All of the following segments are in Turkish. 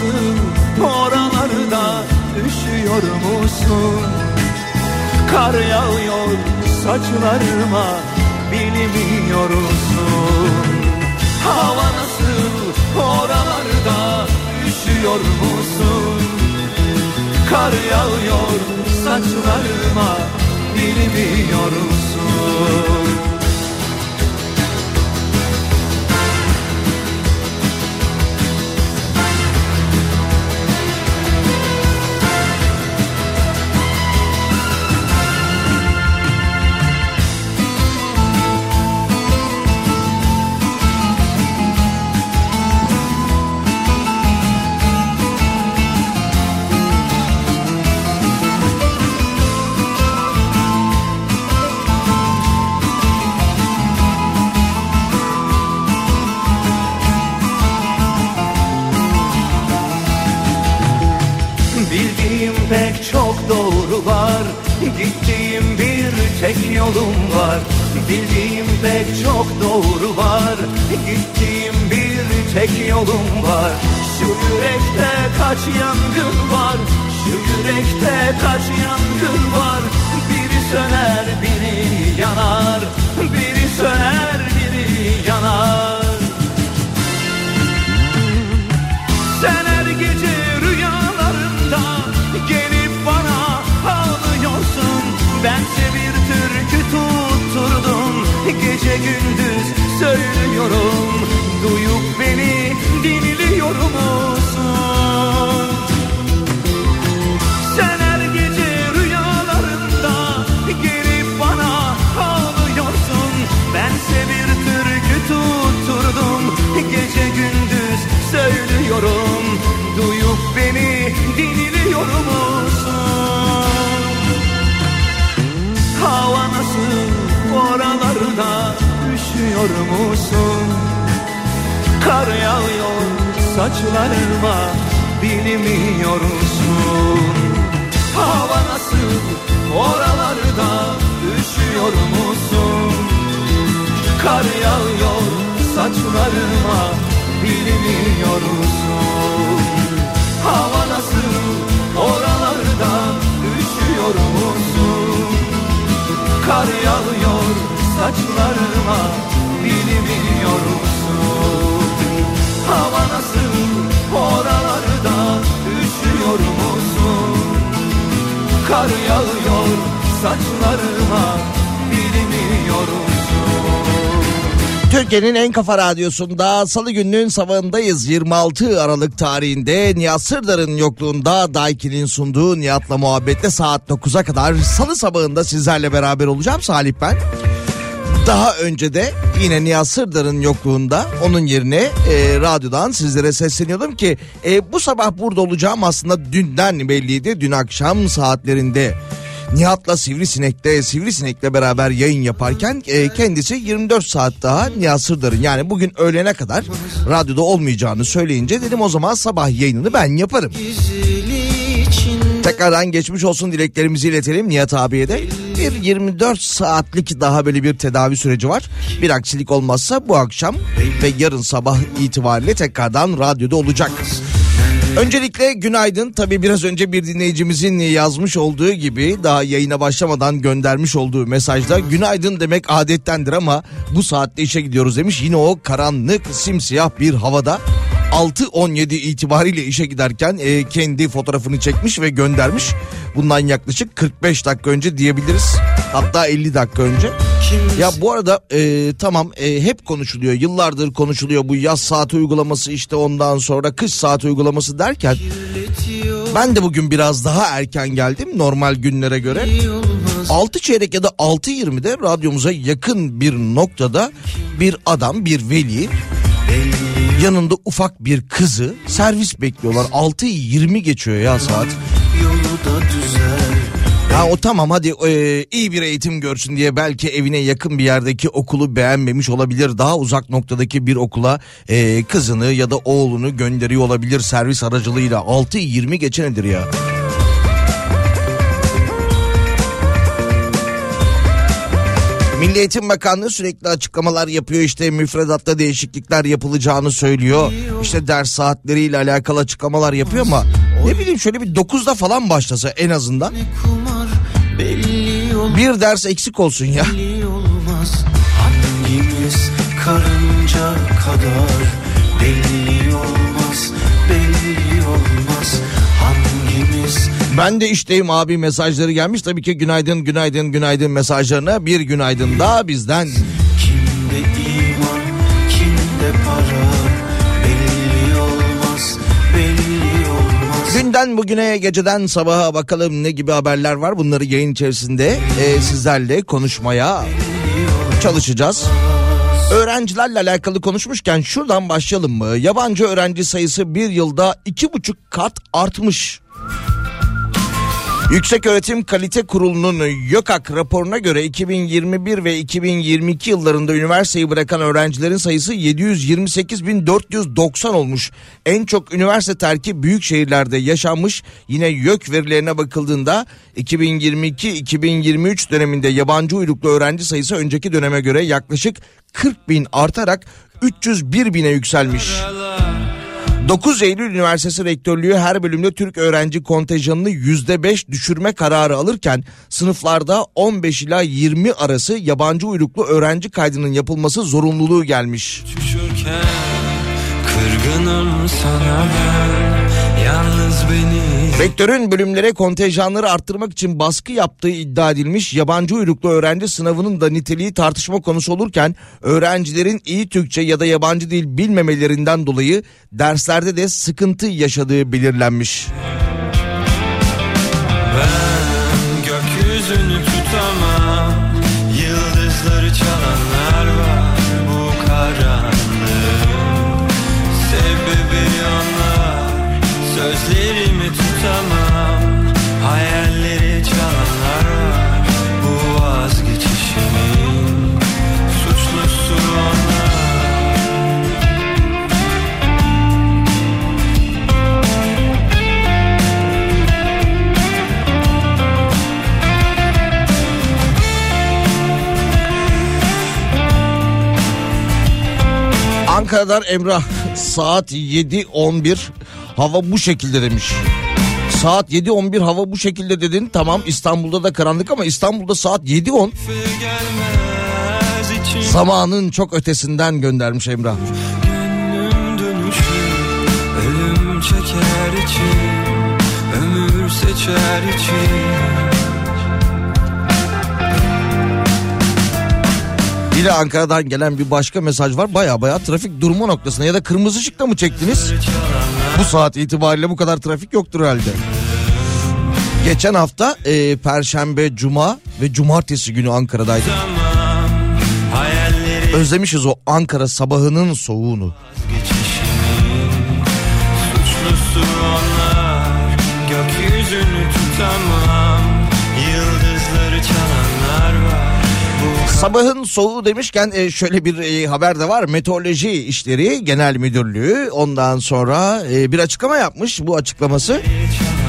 Nasıl oralarda üşüyor musun? Kar yağıyor saçlarıma bilmiyor musun? Hava nasıl oralarda üşüyor musun? Kar yağıyor saçlarıma bilmiyor musun? Bildiğim pek çok doğru var. Gittiğim bir tek yolum var. Şu yürekte kaç yangın var? Şu yürekte kaç yangın var? Biri söner biri yanar. Biri söner biri yanar. Sen her gece rüyalarında gelip bana ağlıyorsun. Bense bir tutturdum gece gündüz söylüyorum Duyup beni dinliyor musun? Sen her gece rüyalarında gelip bana ağlıyorsun Bense bir türkü tutturdum gece gündüz söylüyorum Duyup beni dinliyor musun? kar yağıyor saçlarıma bilmiyor musun? Hava nasıl oralarda üşüyor musun? Kar yağıyor saçlarıma bilmiyor musun? Hava nasıl oralarda üşüyor musun? Kar yağıyor saçlarıma bilmiyor musun? Hava nasıl oralarda üşüyor musun? Kar yağıyor saçlarıma bilmiyor? Türkiye'nin en kafa radyosunda salı gününün sabahındayız. 26 Aralık tarihinde Nihat Sırdar'ın yokluğunda Daiki'nin sunduğu Nihat'la muhabbetle saat 9'a kadar salı sabahında sizlerle beraber olacağım. Salih ben. Daha önce de yine Nihat Sırdar'ın yokluğunda onun yerine e, radyodan sizlere sesleniyordum ki e, bu sabah burada olacağım aslında dünden belliydi. Dün akşam saatlerinde Nihat'la Sivrisinek'te Sivrisinek'le beraber yayın yaparken e, kendisi 24 saat daha Nihat Sırdar'ın yani bugün öğlene kadar radyoda olmayacağını söyleyince dedim o zaman sabah yayınını ben yaparım. Tekrardan geçmiş olsun dileklerimizi iletelim Nihat abiye de. Bir 24 saatlik daha böyle bir tedavi süreci var. Bir aksilik olmazsa bu akşam ve yarın sabah itibariyle tekrardan radyoda olacak. Öncelikle günaydın. Tabi biraz önce bir dinleyicimizin yazmış olduğu gibi daha yayına başlamadan göndermiş olduğu mesajda günaydın demek adettendir ama bu saatte işe gidiyoruz demiş. Yine o karanlık simsiyah bir havada 6.17 itibariyle işe giderken e, kendi fotoğrafını çekmiş ve göndermiş. Bundan yaklaşık 45 dakika önce diyebiliriz. Hatta 50 dakika önce. Ya bu arada e, tamam e, hep konuşuluyor. Yıllardır konuşuluyor bu yaz saat uygulaması işte ondan sonra kış saat uygulaması derken ben de bugün biraz daha erken geldim normal günlere göre. 6 çeyrek ya da 6.20'de radyomuza yakın bir noktada bir adam bir veli yanında ufak bir kızı servis bekliyorlar. 6.20 geçiyor ya saat. Ha o tamam hadi e, iyi bir eğitim görsün diye belki evine yakın bir yerdeki okulu beğenmemiş olabilir. Daha uzak noktadaki bir okula e, kızını ya da oğlunu gönderiyor olabilir servis aracılığıyla. 6.20 geçe nedir ya? Milli Eğitim Bakanlığı sürekli açıklamalar yapıyor işte müfredatta değişiklikler yapılacağını söylüyor. İşte ders saatleriyle alakalı açıklamalar yapıyor ama ne bileyim şöyle bir 9'da falan başlasa en azından. Bir ders eksik olsun ya. Hangimiz karınca kadar belli Ben de işteyim abi mesajları gelmiş. Tabii ki günaydın günaydın günaydın mesajlarına bir günaydın daha bizden. kimde iman kimde para belli olmaz belli olmaz Günden bugüne geceden sabaha bakalım ne gibi haberler var. Bunları yayın içerisinde e, sizlerle konuşmaya çalışacağız. Öğrencilerle alakalı konuşmuşken şuradan başlayalım mı? Yabancı öğrenci sayısı bir yılda iki buçuk kat artmış. Yüksek Öğretim Kalite Kurulu'nun YÖKAK raporuna göre 2021 ve 2022 yıllarında üniversiteyi bırakan öğrencilerin sayısı 728.490 olmuş. En çok üniversite terki büyük şehirlerde yaşanmış. Yine YÖK verilerine bakıldığında 2022-2023 döneminde yabancı uyruklu öğrenci sayısı önceki döneme göre yaklaşık 40 bin artarak 301 bine yükselmiş. 9 Eylül Üniversitesi Rektörlüğü her bölümde Türk öğrenci kontenjanını %5 düşürme kararı alırken sınıflarda 15 ila 20 arası yabancı uyruklu öğrenci kaydının yapılması zorunluluğu gelmiş. Düşürken kırgınım sana ben Rektörün bölümlere kontenjanları arttırmak için baskı yaptığı iddia edilmiş yabancı uyruklu öğrenci sınavının da niteliği tartışma konusu olurken öğrencilerin iyi Türkçe ya da yabancı dil bilmemelerinden dolayı derslerde de sıkıntı yaşadığı belirlenmiş. Ben gökyüzünü tutamam Ankara'dan Emrah saat 7.11 hava bu şekilde demiş. Saat 7.11 hava bu şekilde dedin tamam İstanbul'da da karanlık ama İstanbul'da saat 7.10 zamanın çok ötesinden göndermiş Emrah. Gönlüm dönüşü ölüm çeker için ömür seçer için Yine Ankara'dan gelen bir başka mesaj var. Baya baya trafik durma noktasına ya da kırmızı ışıkta mı çektiniz? Bu saat itibariyle bu kadar trafik yoktur herhalde. Geçen hafta e, Perşembe, Cuma ve Cumartesi günü Ankara'daydım. Özlemişiz o Ankara sabahının soğuğunu. Sabahın soğuğu demişken e, şöyle bir e, haber de var. Meteoroloji İşleri Genel Müdürlüğü ondan sonra e, bir açıklama yapmış. Bu açıklaması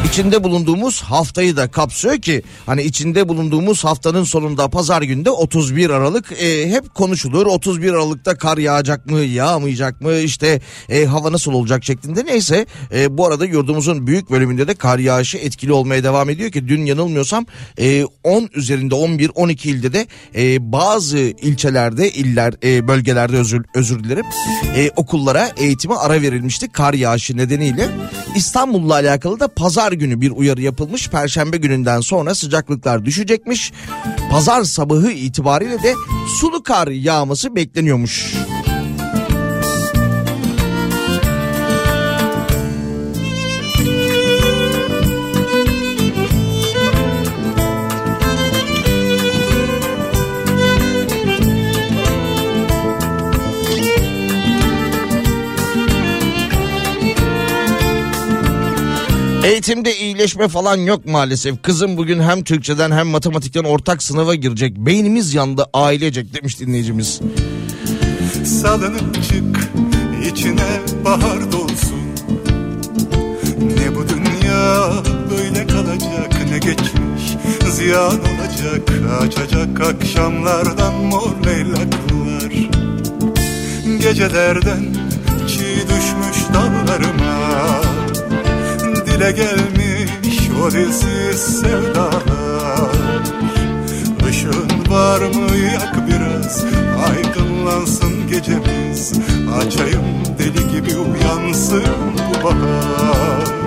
içinde bulunduğumuz haftayı da kapsıyor ki hani içinde bulunduğumuz haftanın sonunda pazar günde 31 Aralık e, hep konuşulur. 31 Aralık'ta kar yağacak mı yağmayacak mı işte e, hava nasıl olacak şeklinde neyse e, bu arada yurdumuzun büyük bölümünde de kar yağışı etkili olmaya devam ediyor ki dün yanılmıyorsam e, 10 üzerinde 11-12 ilde de e, bazı ilçelerde iller e, bölgelerde özür, özür dilerim e, okullara eğitime ara verilmişti kar yağışı nedeniyle İstanbul'la alakalı da pazar günü bir uyarı yapılmış perşembe gününden sonra sıcaklıklar düşecekmiş pazar sabahı itibariyle de sulu kar yağması bekleniyormuş. Eğitimde iyileşme falan yok maalesef. Kızım bugün hem Türkçeden hem matematikten ortak sınava girecek. Beynimiz yandı ailecek demiş dinleyicimiz. Salınıp çık içine bahar dolsun Ne bu dünya böyle kalacak ne geçmiş ziyan olacak Açacak akşamlardan mor leylaklar Gecelerden çiğ düşmüş dallarıma Dile gelmiş o dilsiz sevdalar. Işığın var mı yak biraz Aydınlansın gecemiz. Açayım deli gibi uyansın bu bahar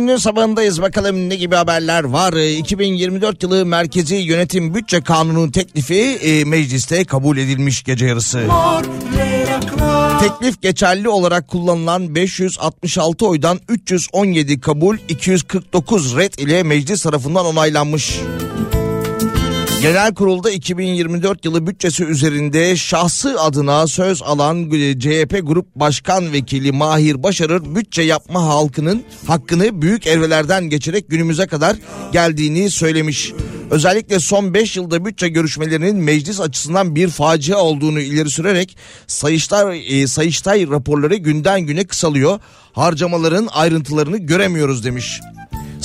gününün sabahındayız bakalım ne gibi haberler var. Ee, 2024 yılı Merkezi Yönetim Bütçe Kanunu teklifi e, mecliste kabul edilmiş gece yarısı. Teklif geçerli olarak kullanılan 566 oydan 317 kabul 249 red ile meclis tarafından onaylanmış. Genel kurulda 2024 yılı bütçesi üzerinde şahsı adına söz alan CHP Grup Başkan Vekili Mahir Başarır bütçe yapma halkının hakkını büyük evrelerden geçerek günümüze kadar geldiğini söylemiş. Özellikle son 5 yılda bütçe görüşmelerinin meclis açısından bir facia olduğunu ileri sürerek Sayıştay, e, Sayıştay raporları günden güne kısalıyor. Harcamaların ayrıntılarını göremiyoruz demiş.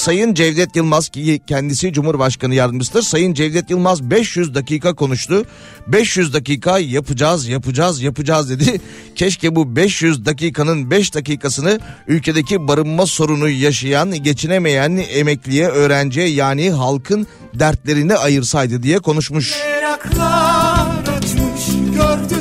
Sayın Cevdet Yılmaz ki kendisi Cumhurbaşkanı yardımcısıdır. Sayın Cevdet Yılmaz 500 dakika konuştu. 500 dakika yapacağız, yapacağız, yapacağız dedi. Keşke bu 500 dakikanın 5 dakikasını ülkedeki barınma sorunu yaşayan, geçinemeyen emekliye, öğrenciye yani halkın dertlerine ayırsaydı diye konuşmuş. Leylaklar açmış gördün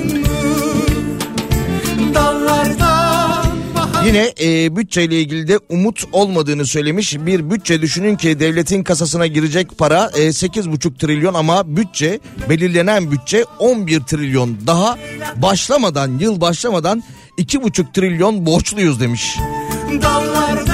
Yine e, bütçeyle ilgili de umut olmadığını söylemiş. Bir bütçe düşünün ki devletin kasasına girecek para e, 8,5 trilyon ama bütçe belirlenen bütçe 11 trilyon. Daha başlamadan yıl başlamadan 2,5 trilyon borçluyuz demiş. Dallardan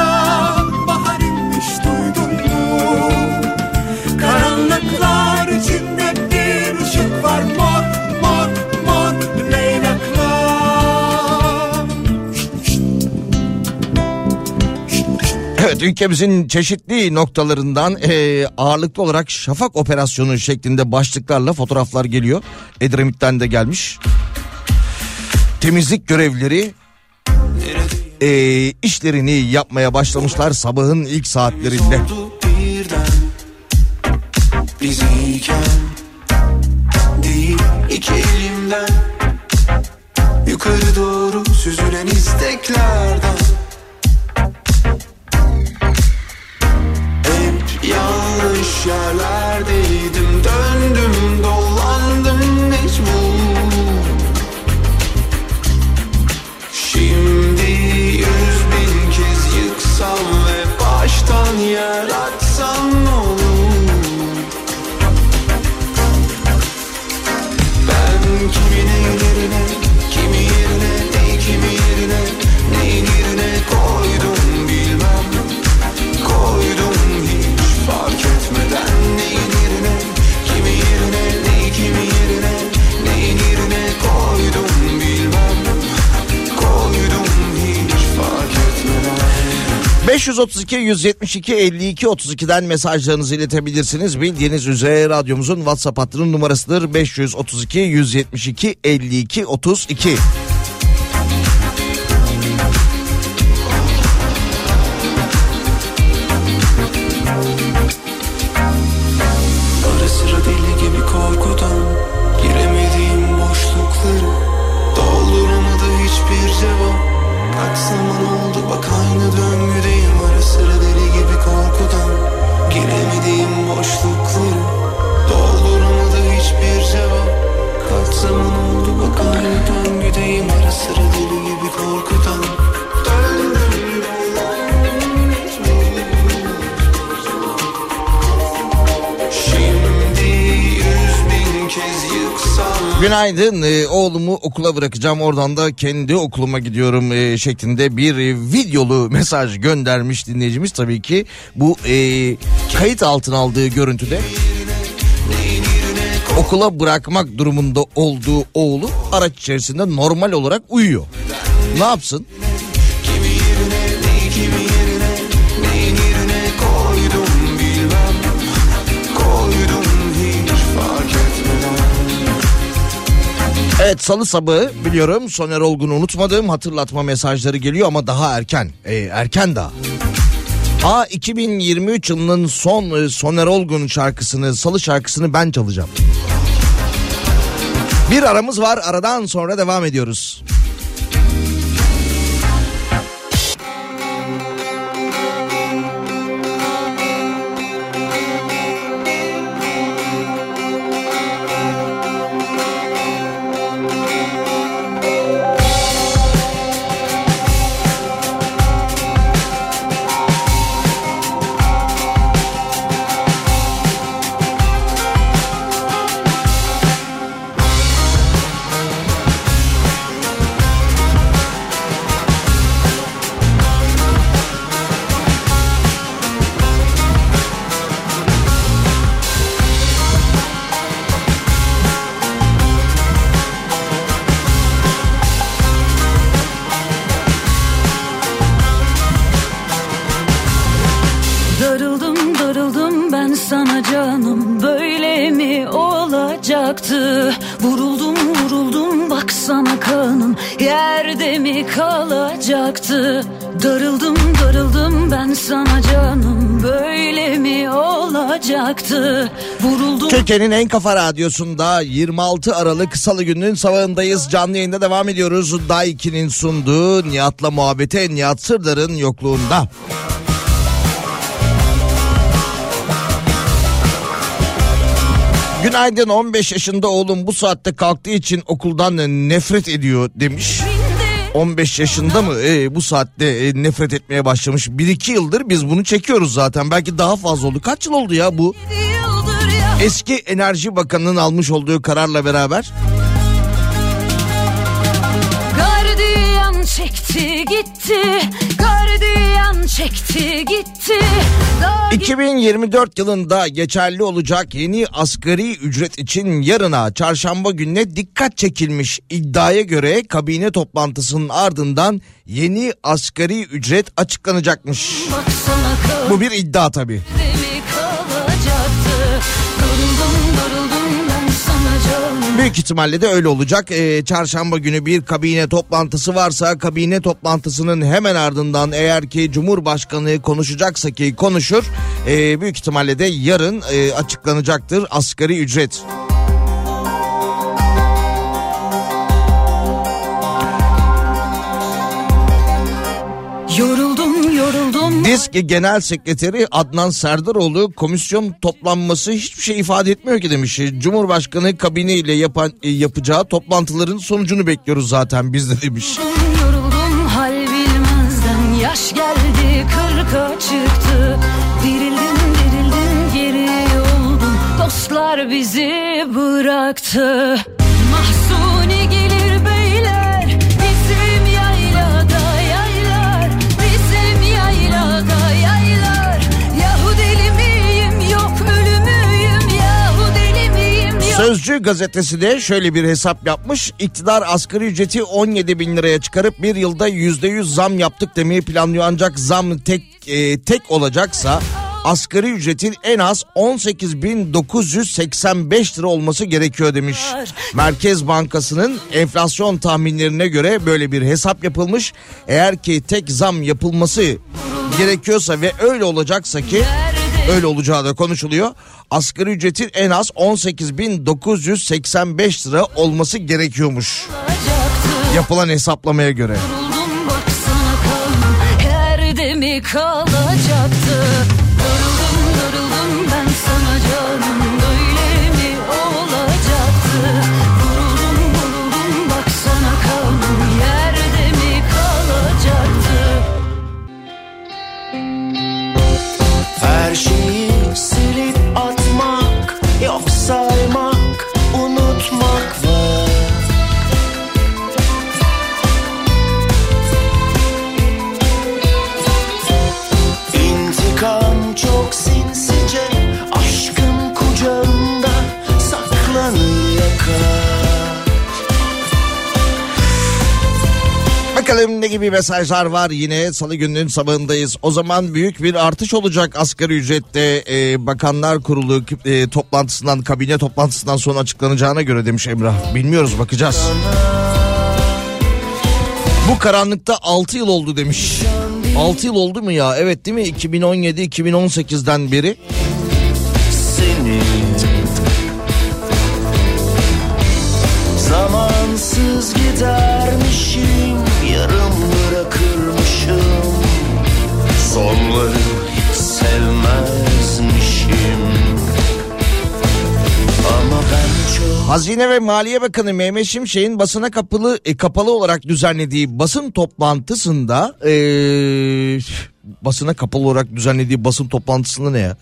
Evet ülkemizin çeşitli noktalarından e, ağırlıklı olarak şafak operasyonu şeklinde başlıklarla fotoğraflar geliyor. Edremit'ten de gelmiş. Temizlik görevlileri e, işlerini yapmaya başlamışlar sabahın ilk saatlerinde. Değil iki elimden Yukarı doğru süzülen isteklerden yanlış yerlerdeydim Döndüm 532 172 52 32'den mesajlarınızı iletebilirsiniz. Bildiğiniz üzere radyomuzun WhatsApp hattının numarasıdır. 532 172 52 32. Günaydın Ee, oğlumu okula bırakacağım oradan da kendi okuluma gidiyorum e, şeklinde bir e, videolu mesaj göndermiş dinleyicimiz tabii ki bu e, kayıt altına aldığı görüntüde okula bırakmak durumunda olduğu oğlu araç içerisinde normal olarak uyuyor. Ne yapsın? Evet salı sabahı biliyorum Soner Olgun'u unutmadığım hatırlatma mesajları geliyor ama daha erken. Ee, erken daha. Aa 2023 yılının son e, Soner Olgun şarkısını salı şarkısını ben çalacağım. Bir aramız var aradan sonra devam ediyoruz. Yerde mi kalacaktı Darıldım darıldım ben sana canım Böyle mi olacaktı Vuruldum Türkiye'nin en kafa radyosunda 26 Aralık Salı gününün sabahındayız. Canlı yayında devam ediyoruz. Daiki'nin sunduğu Nihat'la muhabbete Nihat Sırdar'ın yokluğunda. Günaydın 15 yaşında oğlum bu saatte kalktığı için okuldan nefret ediyor demiş. 15 yaşında mı Ee, bu saatte e, nefret etmeye başlamış. 1-2 yıldır biz bunu çekiyoruz zaten. Belki daha fazla oldu. Kaç yıl oldu ya bu? Eski Enerji Bakanı'nın almış olduğu kararla beraber Gardiyan çekti gitti çekti gitti. Daha 2024 yılında geçerli olacak yeni asgari ücret için yarına çarşamba gününe dikkat çekilmiş iddiaya göre kabine toplantısının ardından yeni asgari ücret açıklanacakmış. Bu bir iddia tabii. Büyük ihtimalle de öyle olacak. Ee, çarşamba günü bir kabine toplantısı varsa kabine toplantısının hemen ardından eğer ki Cumhurbaşkanı konuşacaksa ki konuşur. ee, büyük ihtimalle de yarın ee, açıklanacaktır asgari ücret. Yoruldum Disk Genel Sekreteri Adnan Serdaroğlu komisyon toplanması hiçbir şey ifade etmiyor ki demiş. Cumhurbaşkanı kabine ile yapan, e, yapacağı toplantıların sonucunu bekliyoruz zaten biz de demiş. Yoruldum, hal bilmezden yaş geldi kırka çıktı Dirildim dirildim geri oldum dostlar bizi bıraktı Mahsuni gelir beyler Sözcü gazetesi de şöyle bir hesap yapmış. İktidar asgari ücreti 17 bin liraya çıkarıp bir yılda %100 zam yaptık demeyi planlıyor. Ancak zam tek e, tek olacaksa asgari ücretin en az 18.985 lira olması gerekiyor demiş. Merkez Bankası'nın enflasyon tahminlerine göre böyle bir hesap yapılmış. Eğer ki tek zam yapılması gerekiyorsa ve öyle olacaksa ki öyle olacağı da konuşuluyor. Asgari ücretin en az 18.985 lira olması gerekiyormuş. Yapılan hesaplamaya göre. Yoruldum baksana mi kalacaktı Bakalım ne gibi mesajlar var yine salı gününün sabahındayız. O zaman büyük bir artış olacak asgari ücrette e, bakanlar kurulu e, toplantısından kabine toplantısından sonra açıklanacağına göre demiş Emrah. Bilmiyoruz bakacağız. Bu karanlıkta 6 yıl oldu demiş. 6 yıl oldu mu ya? Evet değil mi? 2017-2018'den beri. seni Zamansız gidermişim Sonları hiç sevmezmişim Ama ben çok Hazine ve Maliye Bakanı Mehmet Şimşek'in basına kapalı e, kapalı olarak düzenlediği basın toplantısında e, basına kapalı olarak düzenlediği basın toplantısında ne ya?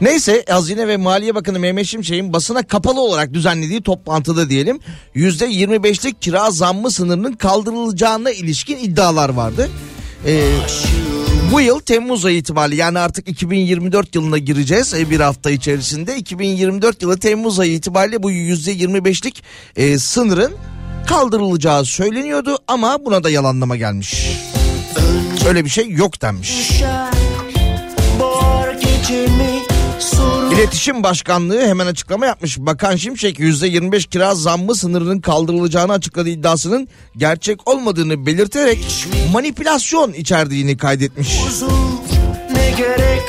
Neyse Hazine ve Maliye Bakanı Mehmet Şimşek'in basına kapalı olarak düzenlediği toplantıda diyelim %25'lik kira zammı sınırının kaldırılacağına ilişkin iddialar vardı. E, bu yıl Temmuz ayı itibariyle yani artık 2024 yılına gireceğiz e, bir hafta içerisinde. 2024 yılı Temmuz ayı itibariyle bu %25'lik e, sınırın kaldırılacağı söyleniyordu ama buna da yalanlama gelmiş. Öyle bir şey yok denmiş. düşer Boğar gecemi İletişim Başkanlığı hemen açıklama yapmış. Bakan Şimşek %25 kira zammı sınırının kaldırılacağını açıkladığı iddiasının gerçek olmadığını belirterek manipülasyon içerdiğini kaydetmiş. Ne gerek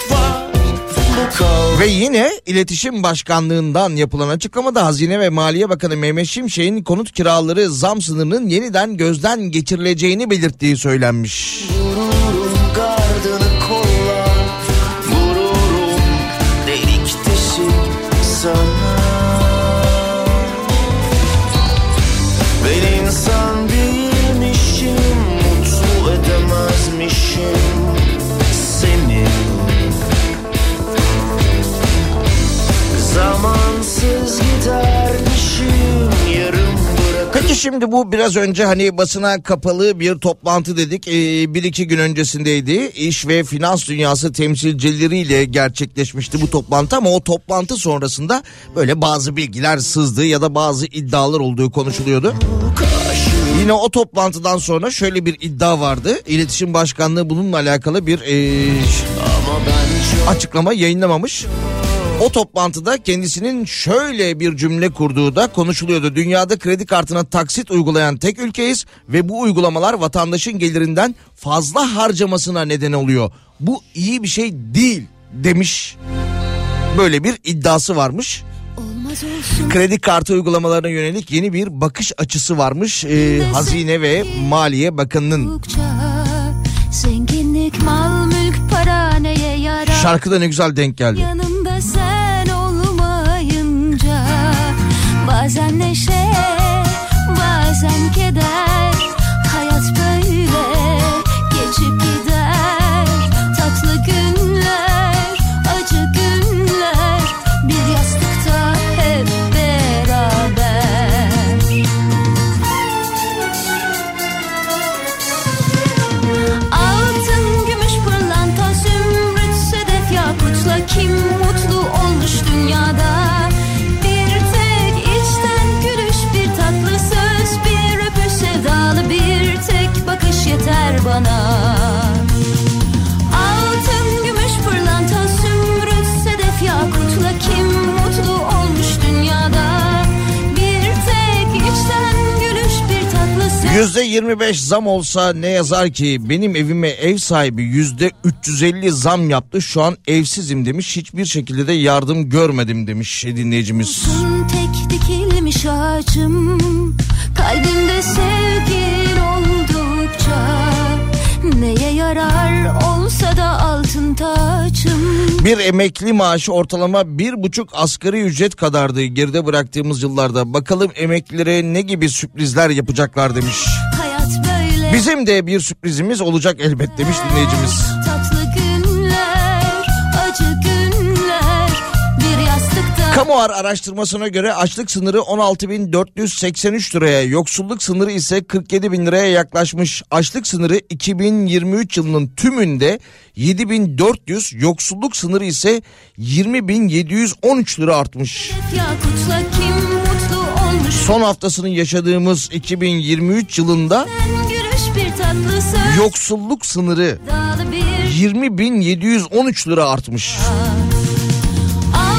Ve yine İletişim Başkanlığından yapılan açıklamada Hazine ve Maliye Bakanı Mehmet Şimşek'in konut kiraları zam sınırının yeniden gözden geçirileceğini belirttiği söylenmiş. Gururum Şimdi bu biraz önce hani basına kapalı bir toplantı dedik. Ee, bir iki gün öncesindeydi. İş ve finans dünyası temsilcileriyle gerçekleşmişti bu toplantı ama o toplantı sonrasında böyle bazı bilgiler sızdı ya da bazı iddialar olduğu konuşuluyordu. Yine o toplantıdan sonra şöyle bir iddia vardı. İletişim Başkanlığı bununla alakalı bir e, açıklama yayınlamamış. O toplantıda kendisinin şöyle bir cümle kurduğu da konuşuluyordu. Dünyada kredi kartına taksit uygulayan tek ülkeyiz ve bu uygulamalar vatandaşın gelirinden fazla harcamasına neden oluyor. Bu iyi bir şey değil demiş. Böyle bir iddiası varmış. Kredi kartı uygulamalarına yönelik yeni bir bakış açısı varmış. Ee, Hazine ve Maliye Bakanı'nın. Zenginlik, mal, mülk, para neye yarar? Şarkı da ne güzel denk geldi. Yanımda neşe, bazen keder 25 zam olsa ne yazar ki benim evime ev sahibi yüzde 350 zam yaptı şu an evsizim demiş hiçbir şekilde de yardım görmedim demiş dinleyicimiz. Tek dikilmiş ağacım Kalbimde sevgin oldukça Neye yarar olsa da altın taçım Bir emekli maaşı ortalama bir buçuk asgari ücret kadardı geride bıraktığımız yıllarda. Bakalım emeklilere ne gibi sürprizler yapacaklar demiş. Bizim de bir sürprizimiz olacak elbet demiş dinleyicimiz. Günler, Kamuar araştırmasına göre açlık sınırı 16.483 liraya, yoksulluk sınırı ise 47 bin liraya yaklaşmış. Açlık sınırı 2023 yılının tümünde 7400, yoksulluk sınırı ise 20.713 lira artmış. yakutla kim Son haftasını yaşadığımız 2023 yılında Ben gülüş bir tatlı söz yoksulluk sınırı Dağlı bir 20.713 lira artmış.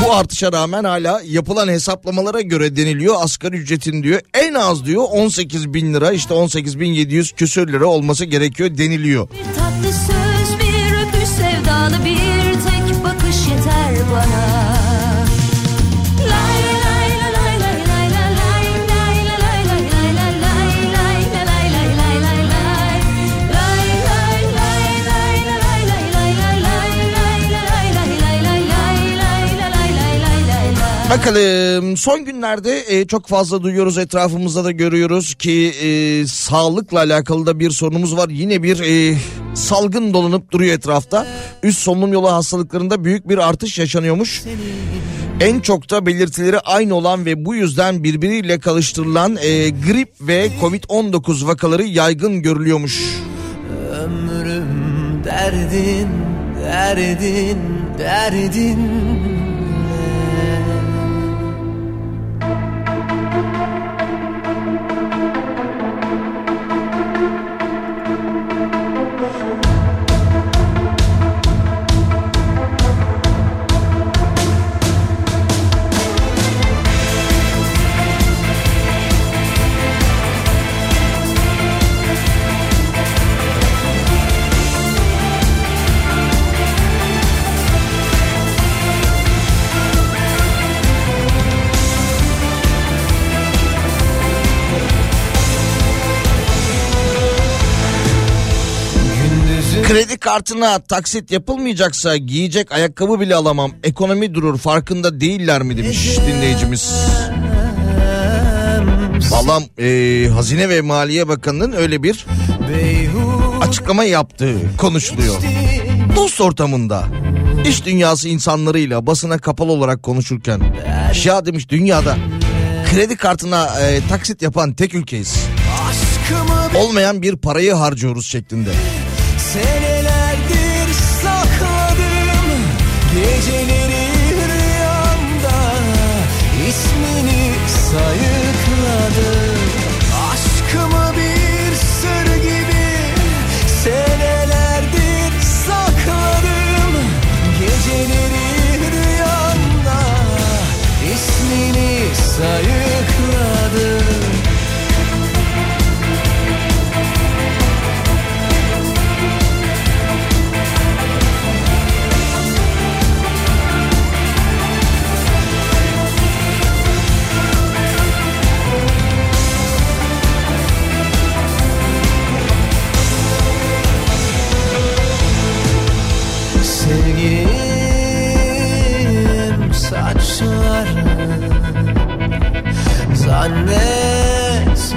Bu artışa rağmen hala yapılan hesaplamalara göre deniliyor asgari ücretin diyor en az diyor 18 bin lira işte 18 bin 700 küsür lira olması gerekiyor deniliyor. Bir tatlı söz, bir öpüş sevdalı bir tek bakış yeter bana. Bakalım son günlerde e, çok fazla duyuyoruz etrafımızda da görüyoruz ki e, sağlıkla alakalı da bir sorunumuz var. Yine bir e, salgın dolanıp duruyor etrafta. Üst solunum yolu hastalıklarında büyük bir artış yaşanıyormuş. En çok da belirtileri aynı olan ve bu yüzden birbiriyle karıştırılan e, grip ve Covid-19 vakaları yaygın görülüyormuş. Ömrüm derdin, derdin, derdin Kredi kartına taksit yapılmayacaksa giyecek ayakkabı bile alamam. Ekonomi durur farkında değiller mi demiş dinleyicimiz. Valla e, Hazine ve Maliye Bakanı'nın öyle bir açıklama yaptığı konuşuluyor. Dost ortamında iş dünyası insanlarıyla basına kapalı olarak konuşurken ya demiş dünyada kredi kartına e, taksit yapan tek ülkeyiz. Olmayan bir parayı harcıyoruz şeklinde. Zannetmez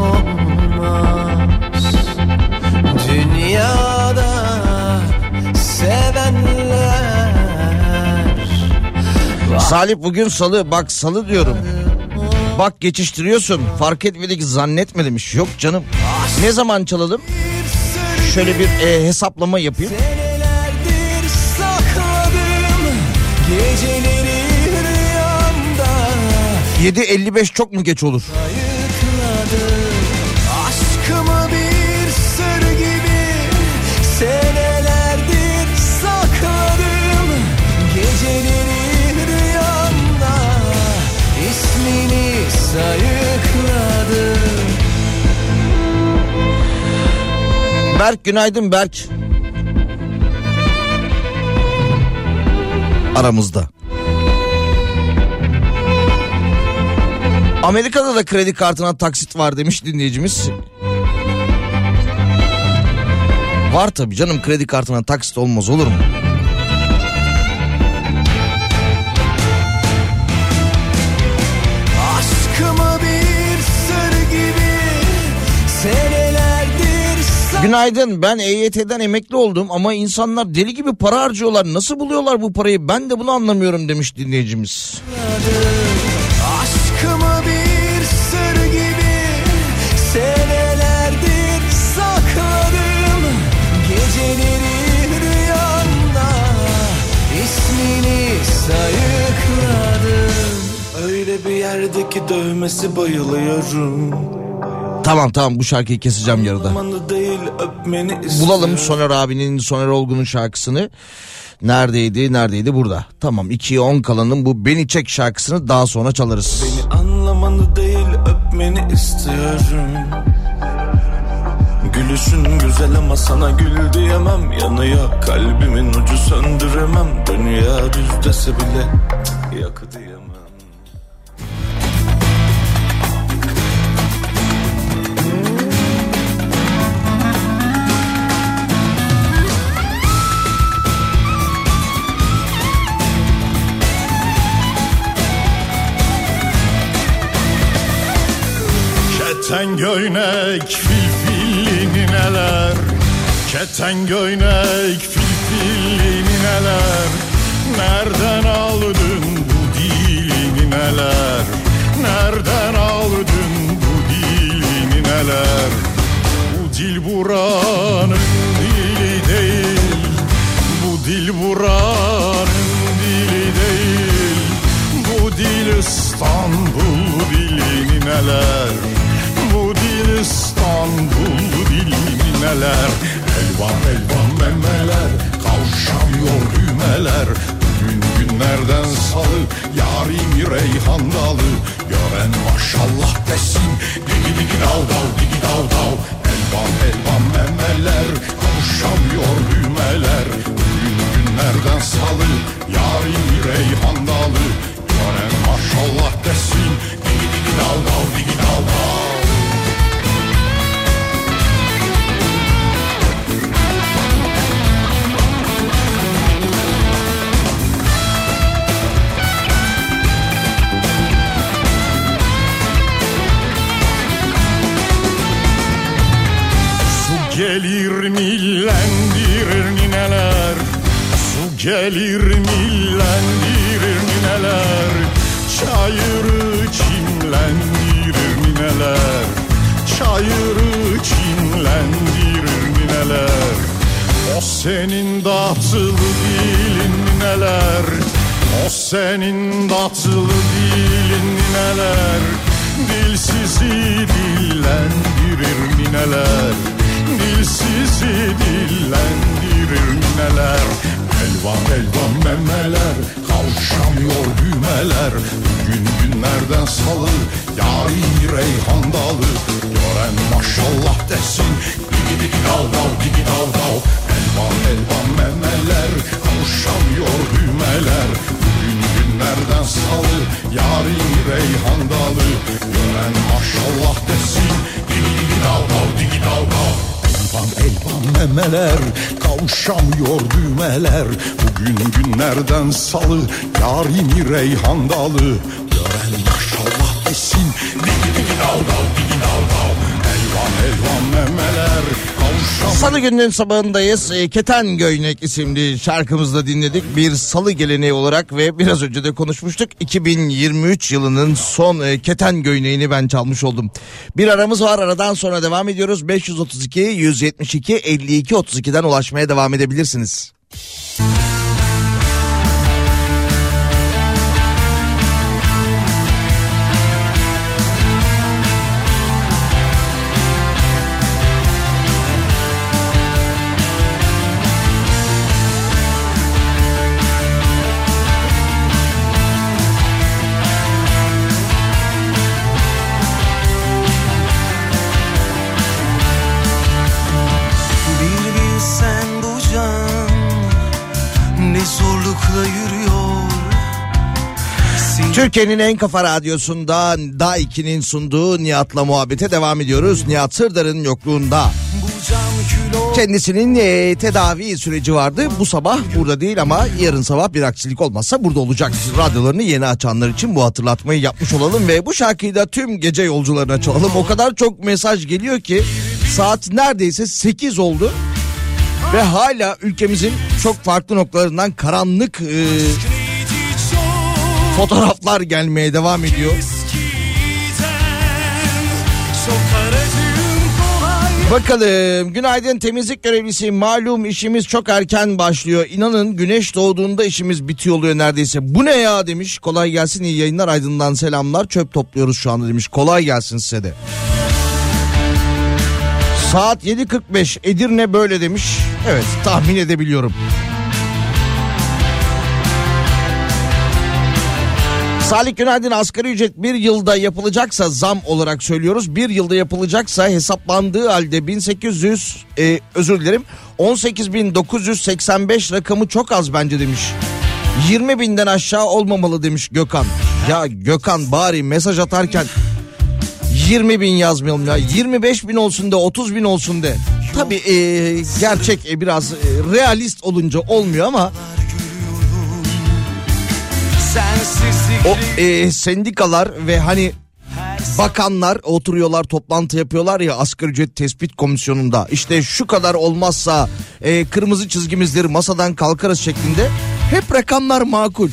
olmaz Dünyada sevenler Salih bugün salı bak salı diyorum. Bak geçiştiriyorsun fark etmedik zannetme demiş. Yok canım ne zaman çalalım? Şöyle bir e, hesaplama yapayım. 7.55 çok mu geç olur? Ayıkladım aşkımı bir sır gibi Senelerdir sakladım Geceleri rüyamda ismini sayıkladım Berk günaydın Berk. Aramızda. Amerika'da da kredi kartına taksit var demiş dinleyicimiz. Var tabii canım kredi kartına taksit olmaz olur mu? Günaydın ben EYT'den emekli oldum ama insanlar deli gibi para harcıyorlar. Nasıl buluyorlar bu parayı ben de bunu anlamıyorum demiş dinleyicimiz. Aşkımı dövmesi bayılıyorum Tamam tamam bu şarkıyı keseceğim yarıda. Değil Bulalım Soner abinin Soner Olgun'un şarkısını. Neredeydi neredeydi burada. Tamam 2'ye 10 kalanın bu Beni Çek şarkısını daha sonra çalarız. Beni anlamanı değil öpmeni istiyorum Gülüşün güzel ama sana gül diyemem Yanıyor kalbimin ucu söndüremem Dünya düz dese bile yakı diyemem Keten göynek filfilini neler? Keten göynek filfilini neler? Nereden aldın bu dilini neler? Nereden aldın bu dilini neler? Bu dil buranın dili değil. Bu dil buranın dili değil. Bu dil İstanbul dilini neler neler Elvan elvan memeler Kavşamıyor düğmeler. Bugün günlerden salı Yarim reyhan dalı. Gören maşallah desin Digi digi dav dav digi dav dav. Elvan elvan memeler Kavşamıyor düğmeler. Bugün günlerden salı Yarim reyhan dalı. Gören maşallah desin Digi digi dav dav digi dav dav millendirir nineler? Su gelir millendirir nineler? Çayırı çimlendirir nineler? Çayırı çimlendirir nineler? O senin datılı dilin nineler? O senin datılı dilin nineler? Dilsizi dillendirir nineler Dilsizi dillendirir nineler Elvan elvan memeler Kavuşamıyor düğmeler. Bugün günlerden salı Yari reyhan dalı. Gören memeler Kavuşamıyor düğmeler. Bugün günlerden salı Yarini reyhan dalı. Gören maşallah desin Digi digi dal dal digi Salı gününün sabahındayız. E, Keten Göynek isimli şarkımızda dinledik. Bir salı geleneği olarak ve biraz önce de konuşmuştuk. 2023 yılının son e, Keten Göyneğini ben çalmış oldum. Bir aramız var. Aradan sonra devam ediyoruz. 532 172 52 32'den ulaşmaya devam edebilirsiniz. Bir Türkiye'nin en kafa radyosunda Daiki'nin sunduğu Nihat'la muhabbete devam ediyoruz. Nihat Sırdar'ın yokluğunda. Kendisinin e, tedavi süreci vardı. Bu sabah burada değil ama yarın sabah bir aksilik olmazsa burada olacak. Radyolarını yeni açanlar için bu hatırlatmayı yapmış olalım ve bu şarkıyı da tüm gece yolcularına çalalım. O kadar çok mesaj geliyor ki saat neredeyse 8 oldu. Ve hala ülkemizin çok farklı noktalarından karanlık e, fotoğraflar gelmeye devam ediyor. Bakalım günaydın temizlik görevlisi malum işimiz çok erken başlıyor. İnanın güneş doğduğunda işimiz bitiyor oluyor neredeyse. Bu ne ya demiş kolay gelsin iyi yayınlar Aydın'dan selamlar çöp topluyoruz şu anda demiş kolay gelsin size de. Saat 7.45 Edirne böyle demiş. Evet tahmin edebiliyorum. Salih günaydın asgari ücret bir yılda yapılacaksa zam olarak söylüyoruz. Bir yılda yapılacaksa hesaplandığı halde 1800 e, özür dilerim 18.985 rakamı çok az bence demiş. 20 binden aşağı olmamalı demiş Gökhan. Ya Gökhan bari mesaj atarken 20 bin yazmayalım ya 25 bin olsun de 30 bin olsun de. Tabii e, gerçek e, biraz e, realist olunca olmuyor ama o e, sendikalar ve hani bakanlar oturuyorlar toplantı yapıyorlar ya asgari ücret tespit komisyonunda işte şu kadar olmazsa e, kırmızı çizgimizdir masadan kalkarız şeklinde hep rakamlar makul.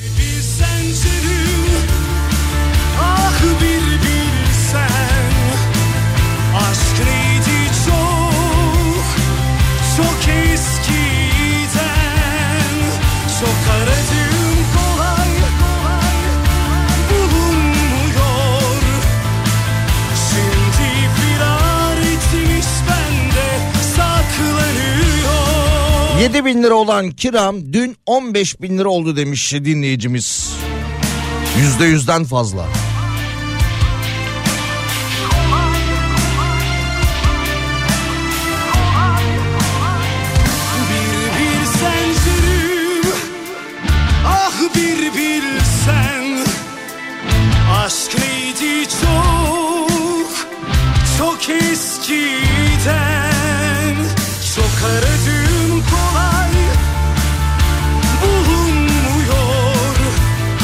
7 bin lira olan kiram dün 15 bin lira oldu demiş dinleyicimiz. Yüzde yüzden fazla. Ah Aşk neydi çok Çok eskiden Çok aradım kolay Bulunmuyor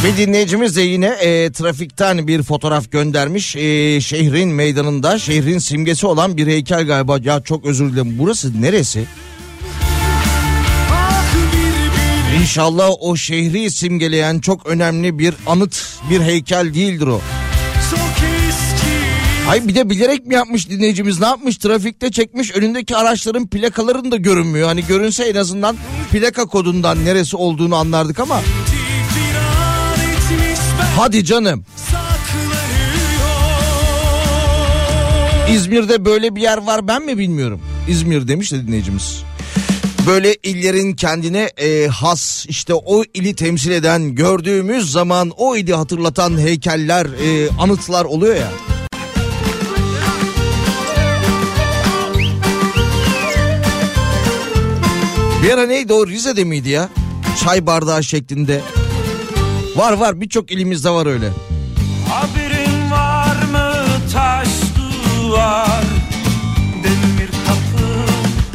Bir dinleyicimiz de yine e, trafikten bir fotoğraf göndermiş. E, şehrin meydanında şehrin simgesi olan bir heykel galiba. Ya çok özür dilerim burası neresi? Ah İnşallah o şehri simgeleyen çok önemli bir anıt, bir heykel değildir o. Ay bir de bilerek mi yapmış dinleyicimiz ne yapmış trafikte çekmiş önündeki araçların plakaların da görünmüyor. Hani görünse en azından plaka kodundan neresi olduğunu anlardık ama hadi canım İzmir'de böyle bir yer var ben mi bilmiyorum. İzmir demiş de dinleyicimiz. Böyle illerin kendine e, has işte o ili temsil eden gördüğümüz zaman o ili hatırlatan heykeller e, anıtlar oluyor ya. Bir ara neydi o Rize'de miydi ya? Çay bardağı şeklinde. Var var birçok ilimizde var öyle. Haberin var mı taş duvar Demir kapı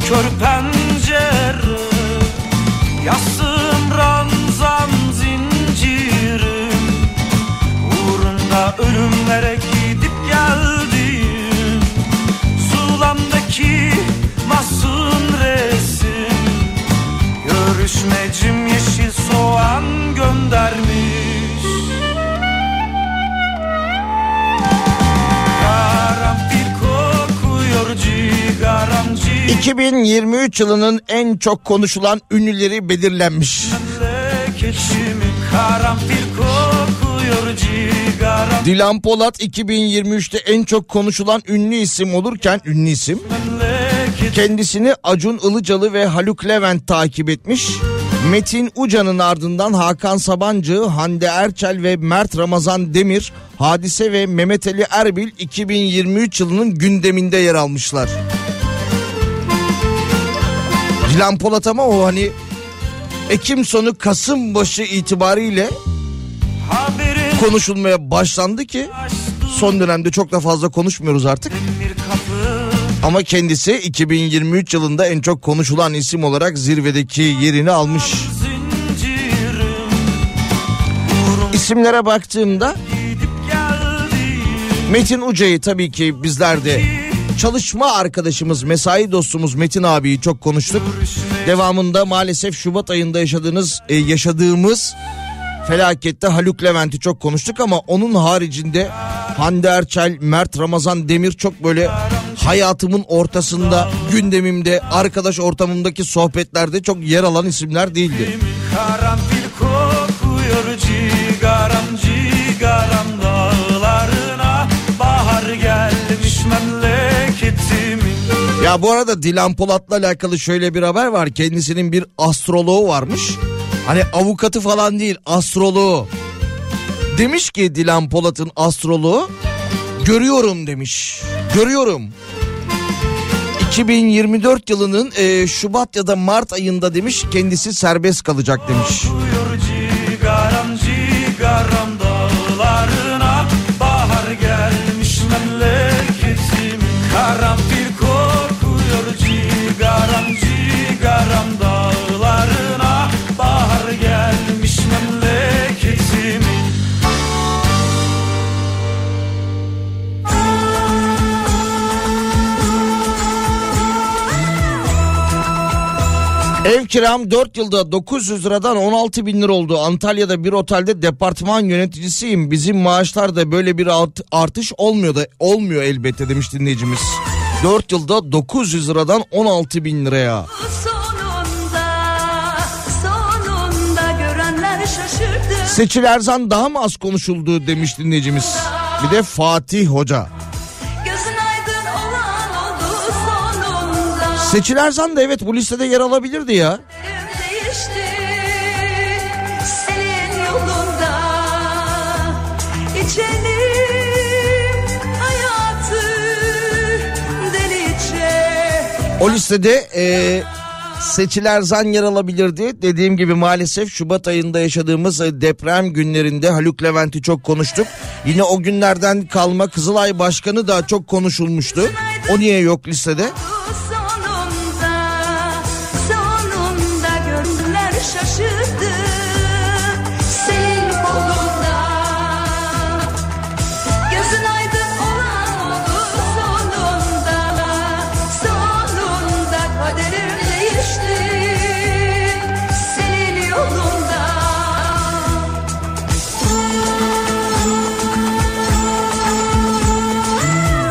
kör pencere Yasım Görüşmecim yeşil soğan göndermiş. Karanfil kokuyor cigaramcı 2023 yılının en çok konuşulan ünlüleri belirlenmiş. Cigaram. Dilan Polat 2023'te en çok konuşulan ünlü isim olurken ünlü isim kendisini Acun Ilıcalı ve Haluk Levent takip etmiş. Metin Uca'nın ardından Hakan Sabancı, Hande Erçel ve Mert Ramazan Demir, Hadise ve Mehmet Ali Erbil 2023 yılının gündeminde yer almışlar. Dilan Polat ama o hani Ekim sonu Kasım başı itibariyle konuşulmaya başlandı ki son dönemde çok da fazla konuşmuyoruz artık. Ama kendisi 2023 yılında en çok konuşulan isim olarak zirvedeki yerini almış. İsimlere baktığımda Metin Uca'yı tabii ki bizler de çalışma arkadaşımız, mesai dostumuz Metin abiyi çok konuştuk. Devamında maalesef Şubat ayında yaşadığınız e, yaşadığımız felakette Haluk Levent'i çok konuştuk ama onun haricinde Hande Erçel, Mert Ramazan Demir çok böyle hayatımın ortasında, gündemimde, arkadaş ortamımdaki sohbetlerde çok yer alan isimler değildi. Karanfil kokuyor cigaram cigaram dağlarına Bahar gelmiş memleketimin Ya bu arada Dilan Polat'la alakalı şöyle bir haber var. Kendisinin bir astroloğu varmış. Hani avukatı falan değil astroloğu. Demiş ki Dilan Polat'ın astroloğu görüyorum demiş. Görüyorum. 2024 yılının e, Şubat ya da Mart ayında demiş kendisi serbest kalacak demiş. Cigaram cigaram kiram 4 yılda 900 liradan 16 bin lira oldu. Antalya'da bir otelde departman yöneticisiyim. Bizim maaşlarda böyle bir art- artış olmuyor da olmuyor elbette demiş dinleyicimiz. 4 yılda 900 liradan 16 bin liraya. Sonunda, sonunda görenler şaşırdı. Seçil Erzan daha mı az konuşuldu demiş dinleyicimiz. Bir de Fatih Hoca. Seçil Erzan da evet bu listede yer alabilirdi ya. Değişti senin yolunda. O listede e, Seçil Erzan yer alabilirdi. Dediğim gibi maalesef Şubat ayında yaşadığımız deprem günlerinde Haluk Levent'i çok konuştuk. Yine o günlerden kalma Kızılay Başkanı da çok konuşulmuştu. O niye yok listede?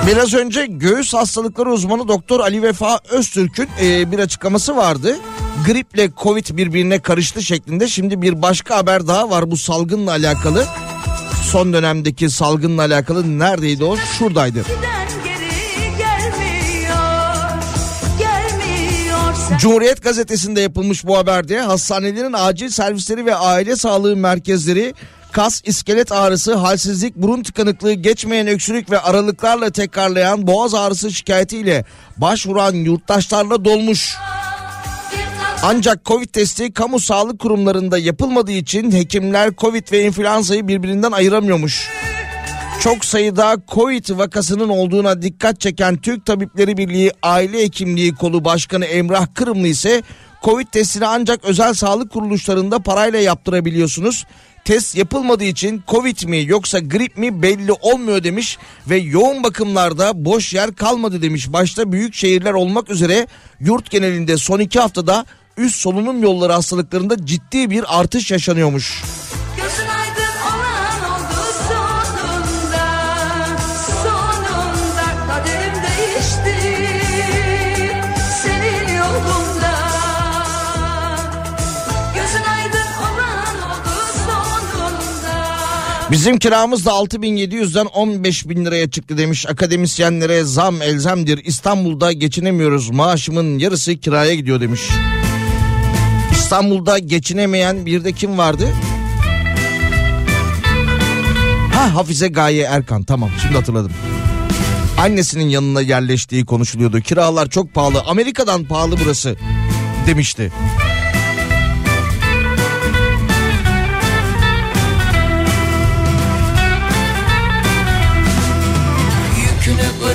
Biraz önce göğüs hastalıkları uzmanı Doktor Ali Vefa Öztürk'ün e, bir açıklaması vardı. Griple Covid birbirine karıştı şeklinde. Şimdi bir başka haber daha var bu salgınla alakalı. Son dönemdeki salgınla alakalı neredeydi o? Şuradaydı. Cumhuriyet gazetesinde yapılmış bu haberde hastanelerin acil servisleri ve aile sağlığı merkezleri kas, iskelet ağrısı, halsizlik, burun tıkanıklığı, geçmeyen öksürük ve aralıklarla tekrarlayan boğaz ağrısı şikayetiyle başvuran yurttaşlarla dolmuş. Ancak Covid testi kamu sağlık kurumlarında yapılmadığı için hekimler Covid ve influenza'yı birbirinden ayıramıyormuş. Çok sayıda Covid vakasının olduğuna dikkat çeken Türk Tabipleri Birliği Aile Hekimliği Kolu Başkanı Emrah Kırımlı ise Covid testini ancak özel sağlık kuruluşlarında parayla yaptırabiliyorsunuz. Test yapılmadığı için Covid mi yoksa grip mi belli olmuyor demiş ve yoğun bakımlarda boş yer kalmadı demiş. Başta büyük şehirler olmak üzere yurt genelinde son iki haftada üst solunum yolları hastalıklarında ciddi bir artış yaşanıyormuş. Bizim kiramız da 6700'den 15 bin liraya çıktı demiş. Akademisyenlere zam elzemdir. İstanbul'da geçinemiyoruz. Maaşımın yarısı kiraya gidiyor demiş. İstanbul'da geçinemeyen bir de kim vardı? Ha Hafize Gaye Erkan tamam şimdi hatırladım. Annesinin yanına yerleştiği konuşuluyordu. Kiralar çok pahalı. Amerika'dan pahalı burası demişti.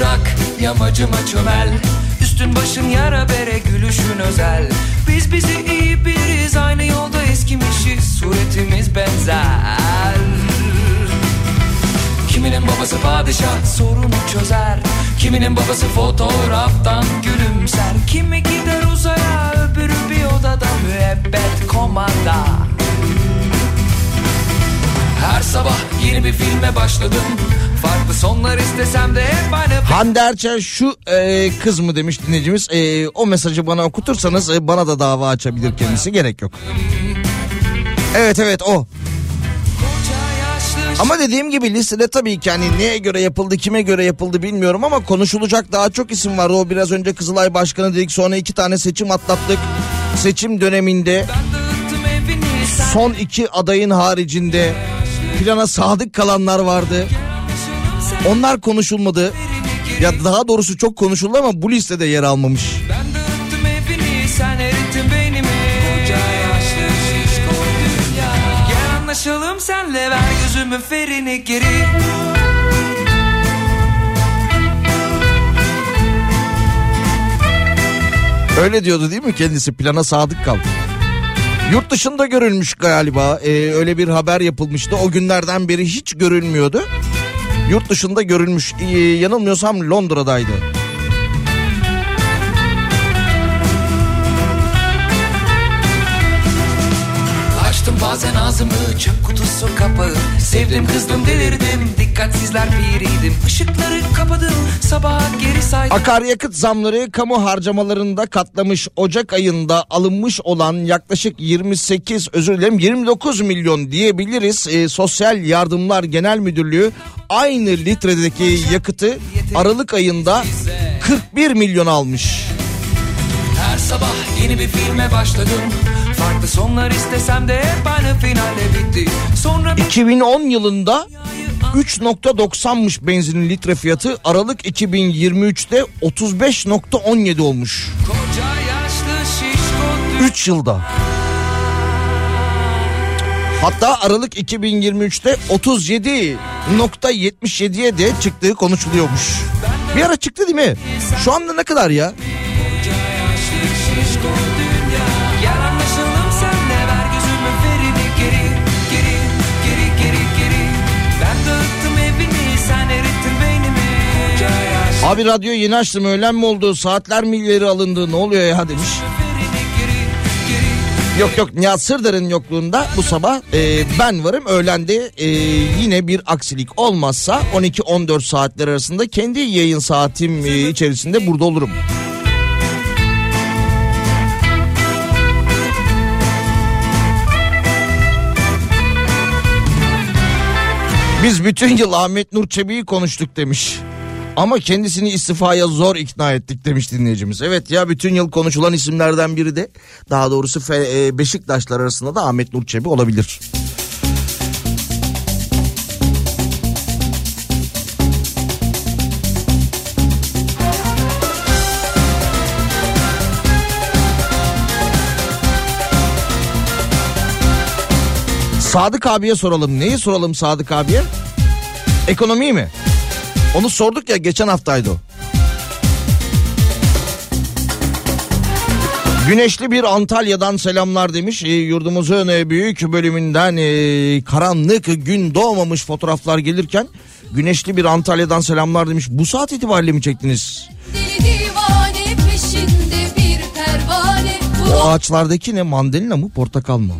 Bırak yamacıma çömel. Üstün başın yara bere gülüşün özel. Biz bizi iyi biriz aynı yolda eskimişiz. Suretimiz benzer. Kiminin babası padişah sorunu çözer. Kiminin babası fotoğraftan gülümser. Kimi gider uzaya öbürü bir odada müebbet komanda. Her sabah yeni bir filme başladım Farklı sonlar istesem de hep aynı Hande Erçel şu e, kız mı demiş dinleyicimiz. E, o mesajı bana okutursanız e, bana da dava açabilir kendisi gerek yok. Evet evet o. Ama dediğim gibi listede tabii ki hani neye göre yapıldı kime göre yapıldı bilmiyorum ama konuşulacak daha çok isim var. O biraz önce Kızılay Başkanı dedik sonra iki tane seçim atlattık. Seçim döneminde son iki adayın haricinde plana sadık kalanlar vardı. Onlar konuşulmadı. Ya daha doğrusu çok konuşuldu ama bu listede yer almamış. Ben senle ver gözümün ferini geri Öyle diyordu değil mi kendisi plana sadık kaldı. Yurt dışında görülmüş galiba Ee, öyle bir haber yapılmıştı o günlerden beri hiç görülmüyordu. Yurt dışında görülmüş Ee, yanılmıyorsam Londra'daydı. Bazen ağzımı çöp kutusu kapağı. Sevdim kızdım delirdim. Dikkatsizler biriydim Işıkları kapadım. Sabaha geri saydım. Akaryakıt zamları kamu harcamalarında katlamış Ocak ayında alınmış olan yaklaşık 28 özür dilerim 29 milyon diyebiliriz. Ee, Sosyal Yardımlar Genel Müdürlüğü aynı litredeki yakıtı Aralık ayında 41 milyon almış. Her sabah yeni bir filme başladım Farklı sonlar istesem de hep aynı finale bitti Sonra bir 2010 yılında 3.90'mış benzinin litre fiyatı Aralık 2023'te 35.17 olmuş. koca yaşlı şişko 3 yılda. Hatta Aralık 2023'te 37.77'ye de çıktığı konuşuluyormuş. Bir ara çıktı değil mi? Şu anda ne kadar ya? Abi radyo yeni açtım öğlen mi oldu saatler mi ileri alındı ne oluyor ya demiş. Yok yok Nihat Sırdar'ın yokluğunda bu sabah e, ben varım. Öğlende e, yine bir aksilik olmazsa 12-14 saatler arasında kendi yayın saatim e, içerisinde burada olurum. Biz bütün yıl Ahmet Nur Çebi'yi konuştuk demiş. Ama kendisini istifaya zor ikna ettik demiş dinleyicimiz. Evet ya bütün yıl konuşulan isimlerden biri de daha doğrusu e, Beşiktaşlar arasında da Ahmet Nur Çebi olabilir. Sadık abiye soralım. Neyi soralım Sadık abiye? Ekonomiyi mi? Onu sorduk ya geçen haftaydı o. Güneşli bir Antalya'dan selamlar demiş. E, yurdumuzun e, büyük bölümünden e, karanlık gün doğmamış fotoğraflar gelirken güneşli bir Antalya'dan selamlar demiş. Bu saat itibariyle mi çektiniz? Pervane O ağaçlardaki ne mandalina mı portakal mı?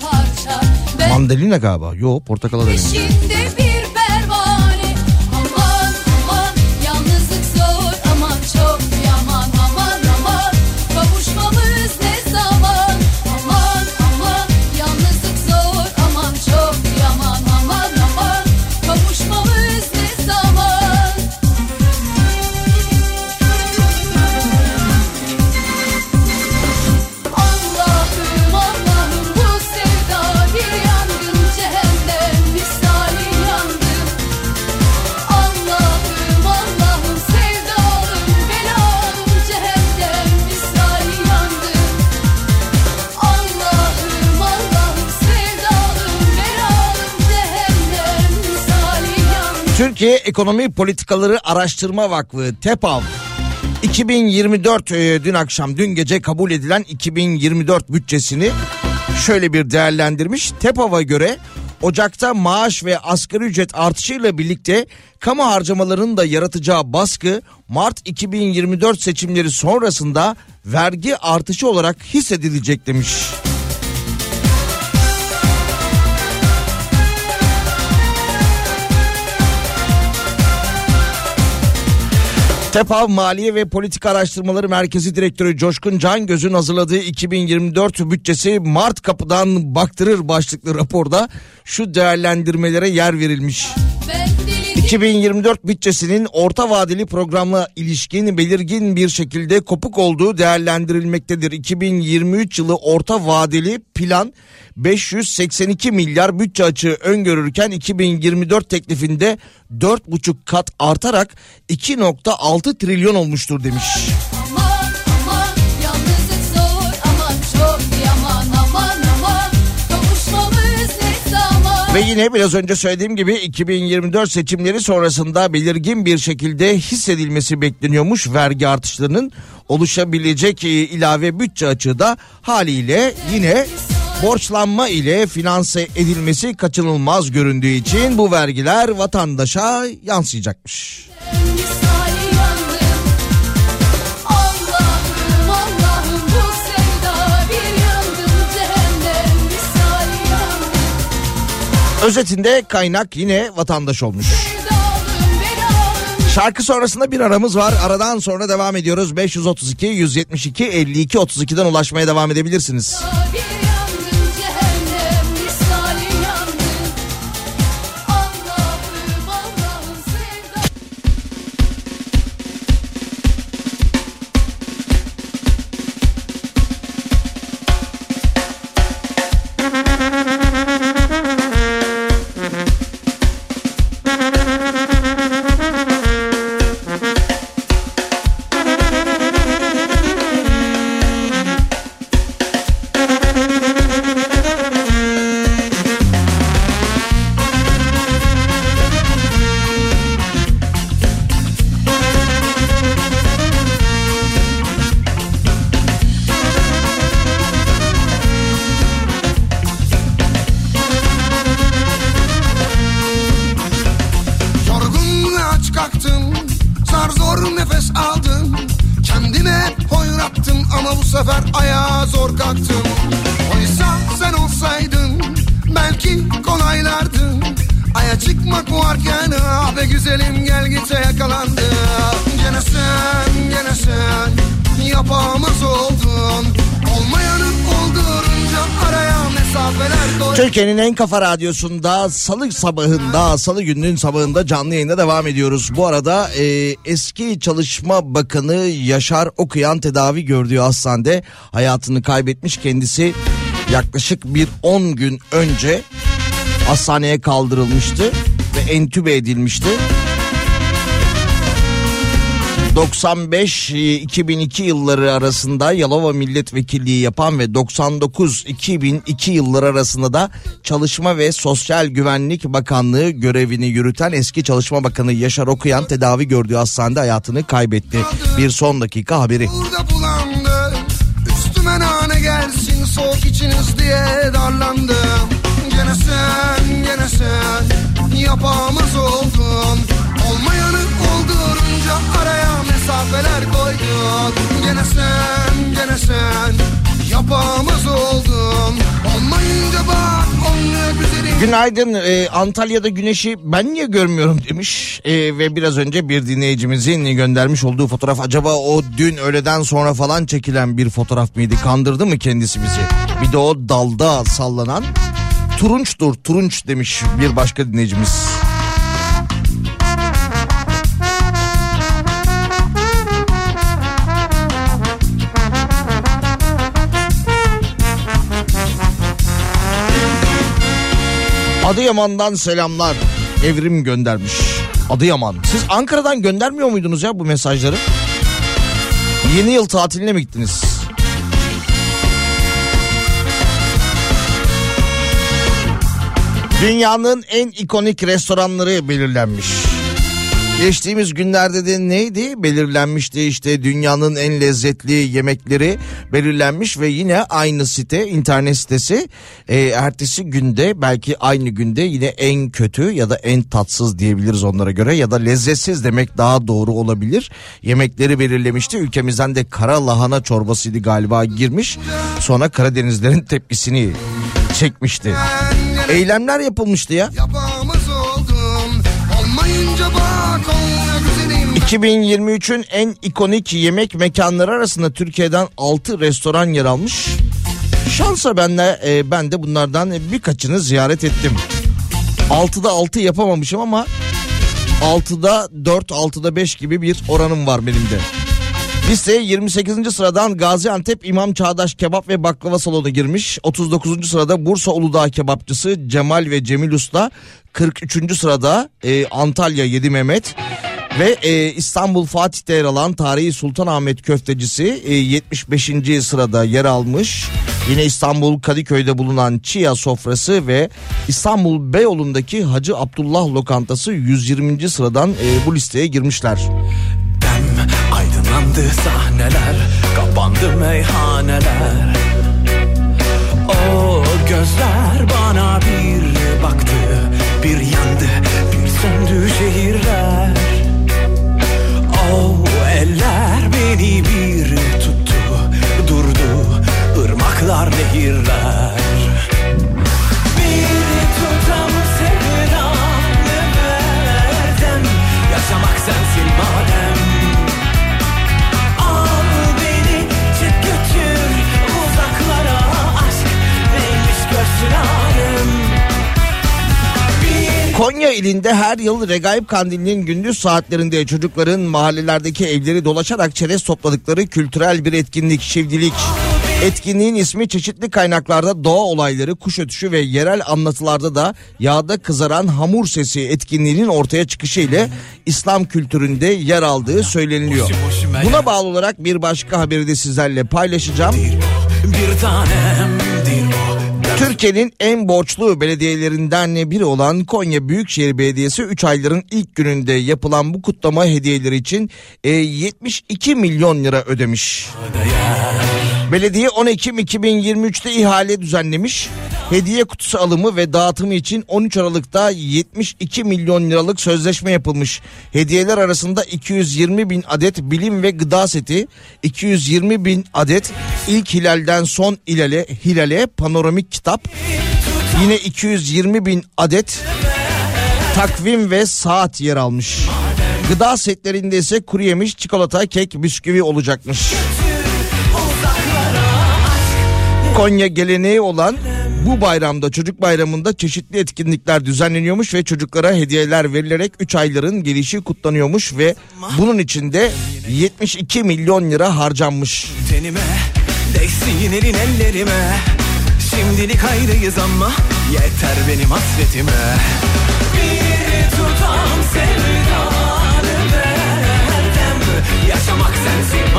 parça Mandalina galiba. Yo portakala dedim. peşinde Türkiye Ekonomi Politikaları Araştırma Vakfı TEPAV 2024 e, dün akşam dün gece kabul edilen 2024 bütçesini şöyle bir değerlendirmiş. TEPAV'a göre Ocak'ta maaş ve asgari ücret artışıyla birlikte kamu harcamalarının da yaratacağı baskı Mart 2024 seçimleri sonrasında vergi artışı olarak hissedilecek demiş. TEPAV Maliye ve Politika Araştırmaları Merkezi Direktörü Coşkun Cangöz'ün hazırladığı 2024 bütçesi Mart kapıdan baktırır başlıklı raporda şu değerlendirmelere yer verilmiş. Ben 2024 bütçesinin orta vadeli programla ilişkin belirgin bir şekilde kopuk olduğu değerlendirilmektedir. 2023 yılı orta vadeli plan 582 milyar bütçe açığı öngörürken 2024 teklifinde 4,5 kat artarak 2.6 trilyon olmuştur demiş. Ve yine biraz önce söylediğim gibi 2024 seçimleri sonrasında belirgin bir şekilde hissedilmesi bekleniyormuş vergi artışlarının oluşabilecek e, ilave bütçe açığı da haliyle yine borçlanma ile finanse edilmesi kaçınılmaz göründüğü için bu vergiler vatandaşa yansıyacakmış. misali Özetinde kaynak yine vatandaş olmuş. Şarkı sonrasında bir aramız var. Aradan sonra devam ediyoruz. 532 172 52 32'den ulaşmaya devam edebilirsiniz. bir Türkiye'nin en kafa radyosunda salı sabahında, salı gününün sabahında canlı yayında devam ediyoruz. Bu arada e, eski Çalışma Bakanı Yaşar Okuyan tedavi gördüğü hastanede hayatını kaybetmiş. Kendisi yaklaşık bir 10 gün önce hastaneye kaldırılmıştı ve entübe edilmişti. 95-2002 yılları arasında Yalova Milletvekilliği yapan ve 99-2002 yılları arasında da Çalışma ve Sosyal Güvenlik Bakanlığı görevini yürüten eski Çalışma Bakanı Yaşar Okuyan tedavi gördüğü hastanede hayatını kaybetti. Bir son dakika haberi. Üstüme nane gelsin soğuk içiniz diye darlandım Gene sen gene sen yapamaz oldun Olmayanı oldurunca araya mesafeler koydun Gene sen gene sen. Yapamaz oldun. Olmayınca bak Günaydın. Ee, Antalya'da güneşi ben niye görmüyorum demiş. Ee, ve biraz önce bir dinleyicimizin göndermiş olduğu fotoğraf acaba o dün öğleden sonra falan çekilen bir fotoğraf mıydı? Kandırdı mı kendisi bizi? Bir de o dalda sallanan turunçtur turunç demiş bir başka dinleyicimiz. Adıyaman'dan selamlar. Evrim göndermiş. Adıyaman. Siz Ankara'dan göndermiyor muydunuz ya bu mesajları? Yeni yıl tatiline mi gittiniz? Dünyanın en ikonik restoranları belirlenmiş. Geçtiğimiz günlerde de neydi? Belirlenmişti işte dünyanın en lezzetli yemekleri belirlenmiş ve yine aynı site internet sitesi e, ertesi günde belki aynı günde yine en kötü ya da en tatsız diyebiliriz onlara göre ya da lezzetsiz demek daha doğru olabilir. Yemekleri belirlemişti ülkemizden de kara lahana çorbasıydı galiba girmiş sonra Karadenizlerin tepkisini çekmişti. Eylemler yapılmıştı ya. Yapamaz 2023'ün en ikonik yemek mekanları arasında Türkiye'den 6 restoran yer almış. Şansa ben de, e, ben de bunlardan birkaçını ziyaret ettim. 6'da 6 yapamamışım ama 6'da 4, 6'da 5 gibi bir oranım var benim de. Listeye 28. sıradan Gaziantep İmam Çağdaş Kebap ve Baklava Salonu girmiş. 39. sırada Bursa Uludağ Kebapçısı Cemal ve Cemil Usta. 43. sırada e, Antalya Yedi Mehmet. Ve e, İstanbul Fatih'te yer alan Tarihi Sultanahmet Köftecisi e, 75. sırada yer almış. Yine İstanbul Kadıköy'de bulunan Çiya Sofrası ve İstanbul Beyoğlu'ndaki Hacı Abdullah Lokantası 120. sıradan e, bu listeye girmişler. Dem aydınlandı sahneler Kapandı meyhaneler O gözler bana bir baktı Konya ilinde her yıl Regaip Kandili'nin gündüz saatlerinde çocukların mahallelerdeki evleri dolaşarak çerez topladıkları kültürel bir etkinlik Şivdilik. Etkinliğin ismi çeşitli kaynaklarda doğa olayları, kuş ötüşü ve yerel anlatılarda da yağda kızaran hamur sesi etkinliğinin ortaya çıkışı ile İslam kültüründe yer aldığı söyleniliyor. Buna bağlı olarak bir başka haberi de sizlerle paylaşacağım. bir tanemdir o Türkiye'nin en borçlu belediyelerinden biri olan Konya Büyükşehir Belediyesi 3 ayların ilk gününde yapılan bu kutlama hediyeleri için e, 72 milyon lira ödemiş. Belediye 10 Ekim 2023'te ihale düzenlemiş. Hediye kutusu alımı ve dağıtımı için 13 Aralık'ta 72 milyon liralık sözleşme yapılmış. Hediyeler arasında 220 bin adet bilim ve gıda seti, 220 bin adet ilk hilalden son hilale, hilale panoramik kitap, yine 220 bin adet takvim ve saat yer almış. Gıda setlerinde ise kuru yemiş, çikolata, kek, bisküvi olacakmış. Konya geleneği olan bu bayramda çocuk bayramında çeşitli etkinlikler düzenleniyormuş ve çocuklara hediyeler verilerek 3 ayların gelişi kutlanıyormuş ve bunun içinde 72 milyon lira harcanmış. tenime Değsin ellerime. Şimdilik ayrıyız ama Yeter benim hasretime. Bir tutam sevdanı verdim Yaşamak sensin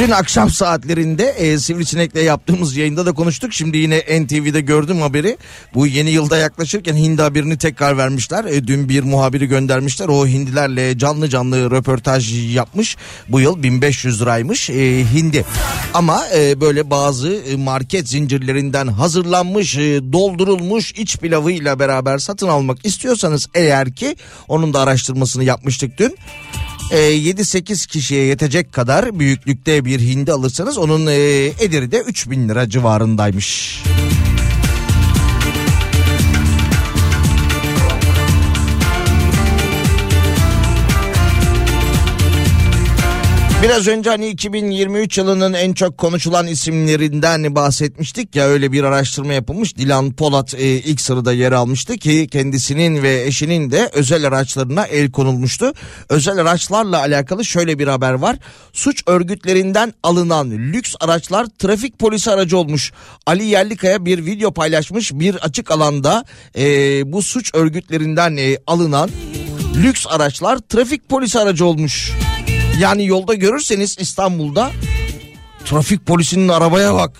Dün akşam saatlerinde e, Sivrisinek'le yaptığımız yayında da konuştuk. Şimdi yine NTV'de gördüm haberi. Bu yeni yılda yaklaşırken hindi haberini tekrar vermişler. E, dün bir muhabiri göndermişler. O hindilerle canlı canlı röportaj yapmış. Bu yıl 1500 liraymış e, hindi. Ama e, böyle bazı e, market zincirlerinden hazırlanmış, e, doldurulmuş iç pilavıyla beraber satın almak istiyorsanız eğer ki onun da araştırmasını yapmıştık dün. E, 7-8 kişiye yetecek kadar büyüklükte bir hindi alırsanız onun e, ederi de 3000 lira civarındaymış. Biraz önce hani 2023 yılının en çok konuşulan isimlerinden bahsetmiştik ya öyle bir araştırma yapılmış. Dilan Polat e, ilk sırada yer almıştı ki kendisinin ve eşinin de özel araçlarına el konulmuştu. Özel araçlarla alakalı şöyle bir haber var. Suç örgütlerinden alınan lüks araçlar trafik polisi aracı olmuş. Ali Yerlikaya bir video paylaşmış bir açık alanda e, bu suç örgütlerinden e, alınan lüks araçlar trafik polisi aracı olmuş. Yani yolda görürseniz İstanbul'da trafik polisinin arabaya bak.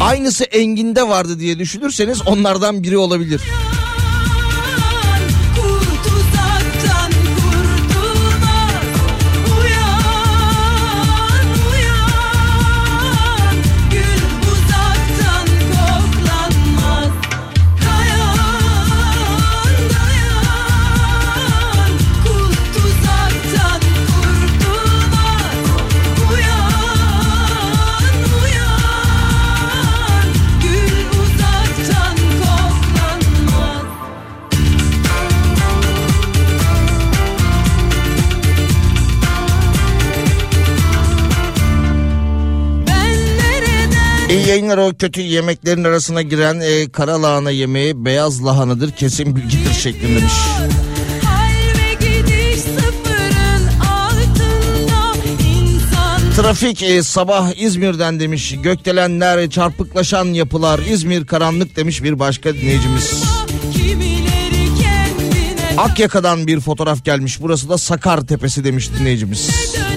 Aynısı Engin'de vardı diye düşünürseniz onlardan biri olabilir. İyi yayınlar o kötü yemeklerin arasına giren e, kara lahana yemeği beyaz lahanadır kesin bilgidir şeklinde demiş. insan Trafik e, sabah İzmir'den demiş. Gökdelenler, çarpıklaşan yapılar, İzmir karanlık demiş bir başka dinleyicimiz. Akyaka'dan bir fotoğraf gelmiş. Burası da Sakar Tepesi demiş dinleyicimiz. döner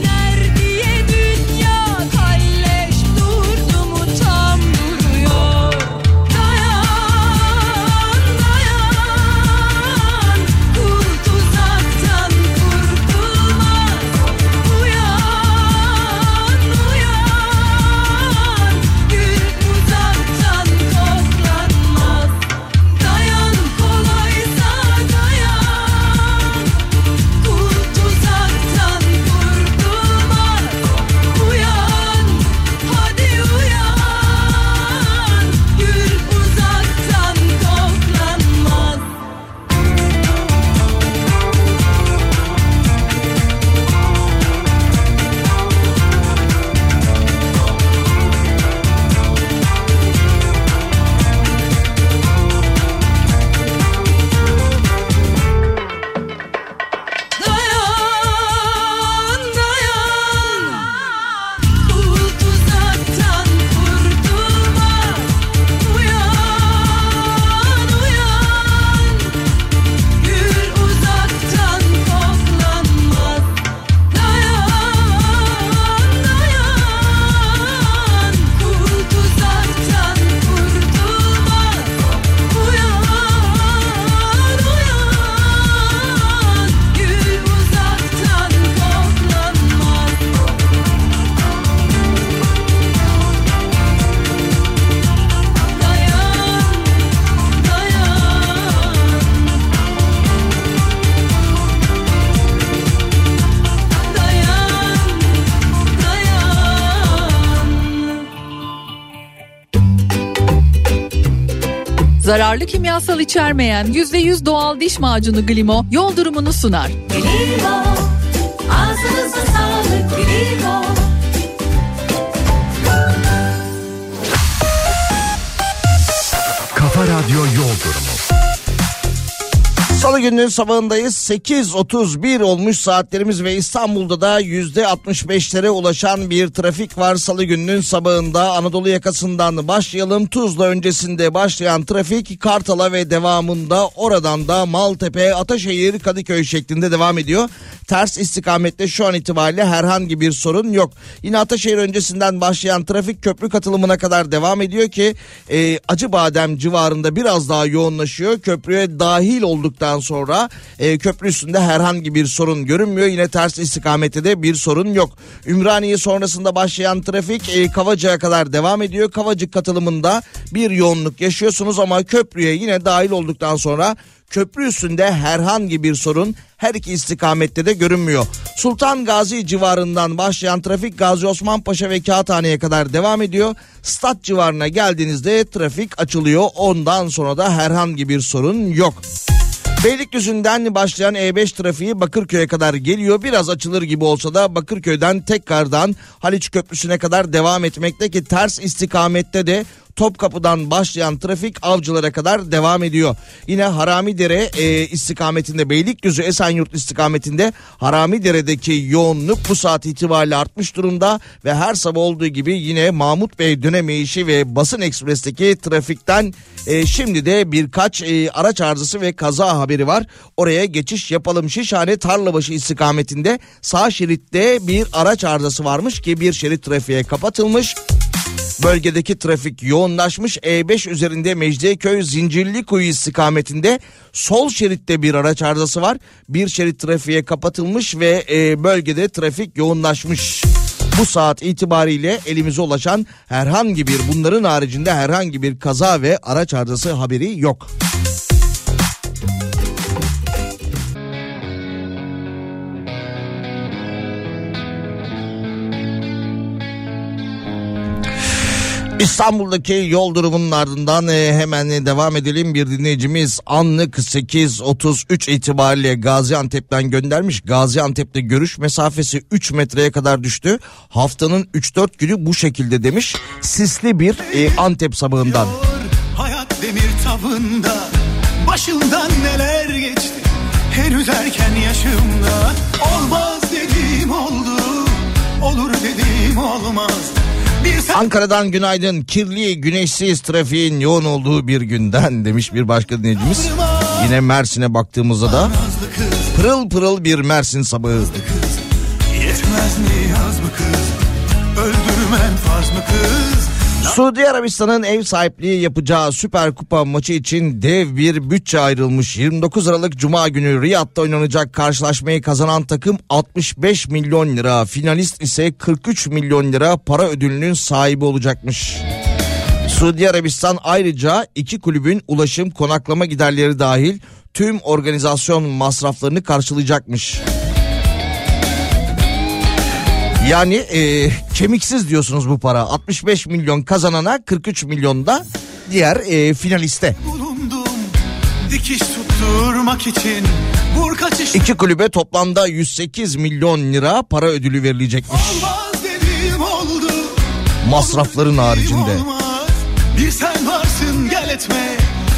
Zararlı kimyasal içermeyen %100 doğal diş macunu Glimo yol durumunu sunar. Bilimo, gününün sabahındayız. 8.31 olmuş saatlerimiz ve İstanbul'da da %65'lere ulaşan bir trafik var. Salı gününün sabahında Anadolu yakasından başlayalım. Tuzla öncesinde başlayan trafik Kartal'a ve devamında oradan da Maltepe, Ataşehir, Kadıköy şeklinde devam ediyor. Ters istikamette şu an itibariyle herhangi bir sorun yok. Yine Ataşehir öncesinden başlayan trafik köprü katılımına kadar devam ediyor ki e, Acıbadem civarında biraz daha yoğunlaşıyor. Köprüye dahil olduktan sonra e, köprü üstünde herhangi bir sorun görünmüyor. Yine ters istikamette de bir sorun yok. Ümraniye sonrasında başlayan trafik e, Kavacık'a kadar devam ediyor. Kavacık katılımında bir yoğunluk yaşıyorsunuz ama köprüye yine dahil olduktan sonra köprü üstünde herhangi bir sorun her iki istikamette de görünmüyor. Sultan Gazi civarından başlayan trafik Gazi Osman Paşa ve Kağıthane'ye kadar devam ediyor. Stat civarına geldiğinizde trafik açılıyor. Ondan sonra da herhangi bir sorun yok. Beylikdüzü'nden başlayan E5 trafiği Bakırköy'e kadar geliyor. Biraz açılır gibi olsa da Bakırköy'den tekrardan Haliç Köprüsü'ne kadar devam etmekte ki ters istikamette de Topkapı'dan başlayan trafik avcılara kadar devam ediyor. Yine Haramidere e, istikametinde Beylikdüzü Esenyurt istikametinde Haramidere'deki yoğunluk bu saat itibariyle artmış durumda ve her sabah olduğu gibi yine Mahmut Bey dönemeyişi ve Basın Ekspres'teki trafikten e, şimdi de birkaç e, araç arızası ve kaza haberi var. Oraya geçiş yapalım. Şişhane Tarlabaşı istikametinde sağ şeritte bir araç arızası varmış ki bir şerit trafiğe kapatılmış. Bölgedeki trafik yoğunlaşmış. E5 üzerinde Mecidiyeköy Zincirlikuyu istikametinde sol şeritte bir araç arızası var. Bir şerit trafiğe kapatılmış ve e, bölgede trafik yoğunlaşmış. Bu saat itibariyle elimize ulaşan herhangi bir bunların haricinde herhangi bir kaza ve araç arızası haberi yok. İstanbul'daki yol durumunun ardından e, hemen devam edelim. Bir dinleyicimiz anlık 8.33 itibariyle Gaziantep'ten göndermiş. Gaziantep'te görüş mesafesi 3 metreye kadar düştü. Haftanın 3-4 günü bu şekilde demiş. Sisli bir e, Antep sabahından. Hayat demir tavında Başımdan neler geçti Henüz erken yaşımda Olmaz dediğim oldu Olur dediğim olmaz Ankara'dan günaydın. Kirli, güneşsiz trafiğin yoğun olduğu bir günden demiş bir başka dinleyicimiz. Yine Mersin'e baktığımızda da pırıl pırıl bir Mersin sabahı. Yetmez mi yaz mı kız Öldürmen farz mı kız Suudi Arabistan'ın ev sahipliği yapacağı Süper Kupa maçı için dev bir bütçe ayrılmış. 29 Aralık Cuma günü Riyad'da oynanacak karşılaşmayı kazanan takım 65 milyon lira, finalist ise 43 milyon lira para ödülünün sahibi olacakmış. Suudi Arabistan ayrıca iki kulübün ulaşım konaklama giderleri dahil tüm organizasyon masraflarını karşılayacakmış. Yani e, kemiksiz diyorsunuz bu para. 65 milyon kazanana 43 milyon da diğer e, finaliste. bulundum Dikiş tutturmak için Vur kaçış İki kulübe toplamda 108 milyon lira para ödülü verilecekmiş. oldu Masrafların haricinde. Olmaz. Bir sen varsın gel etme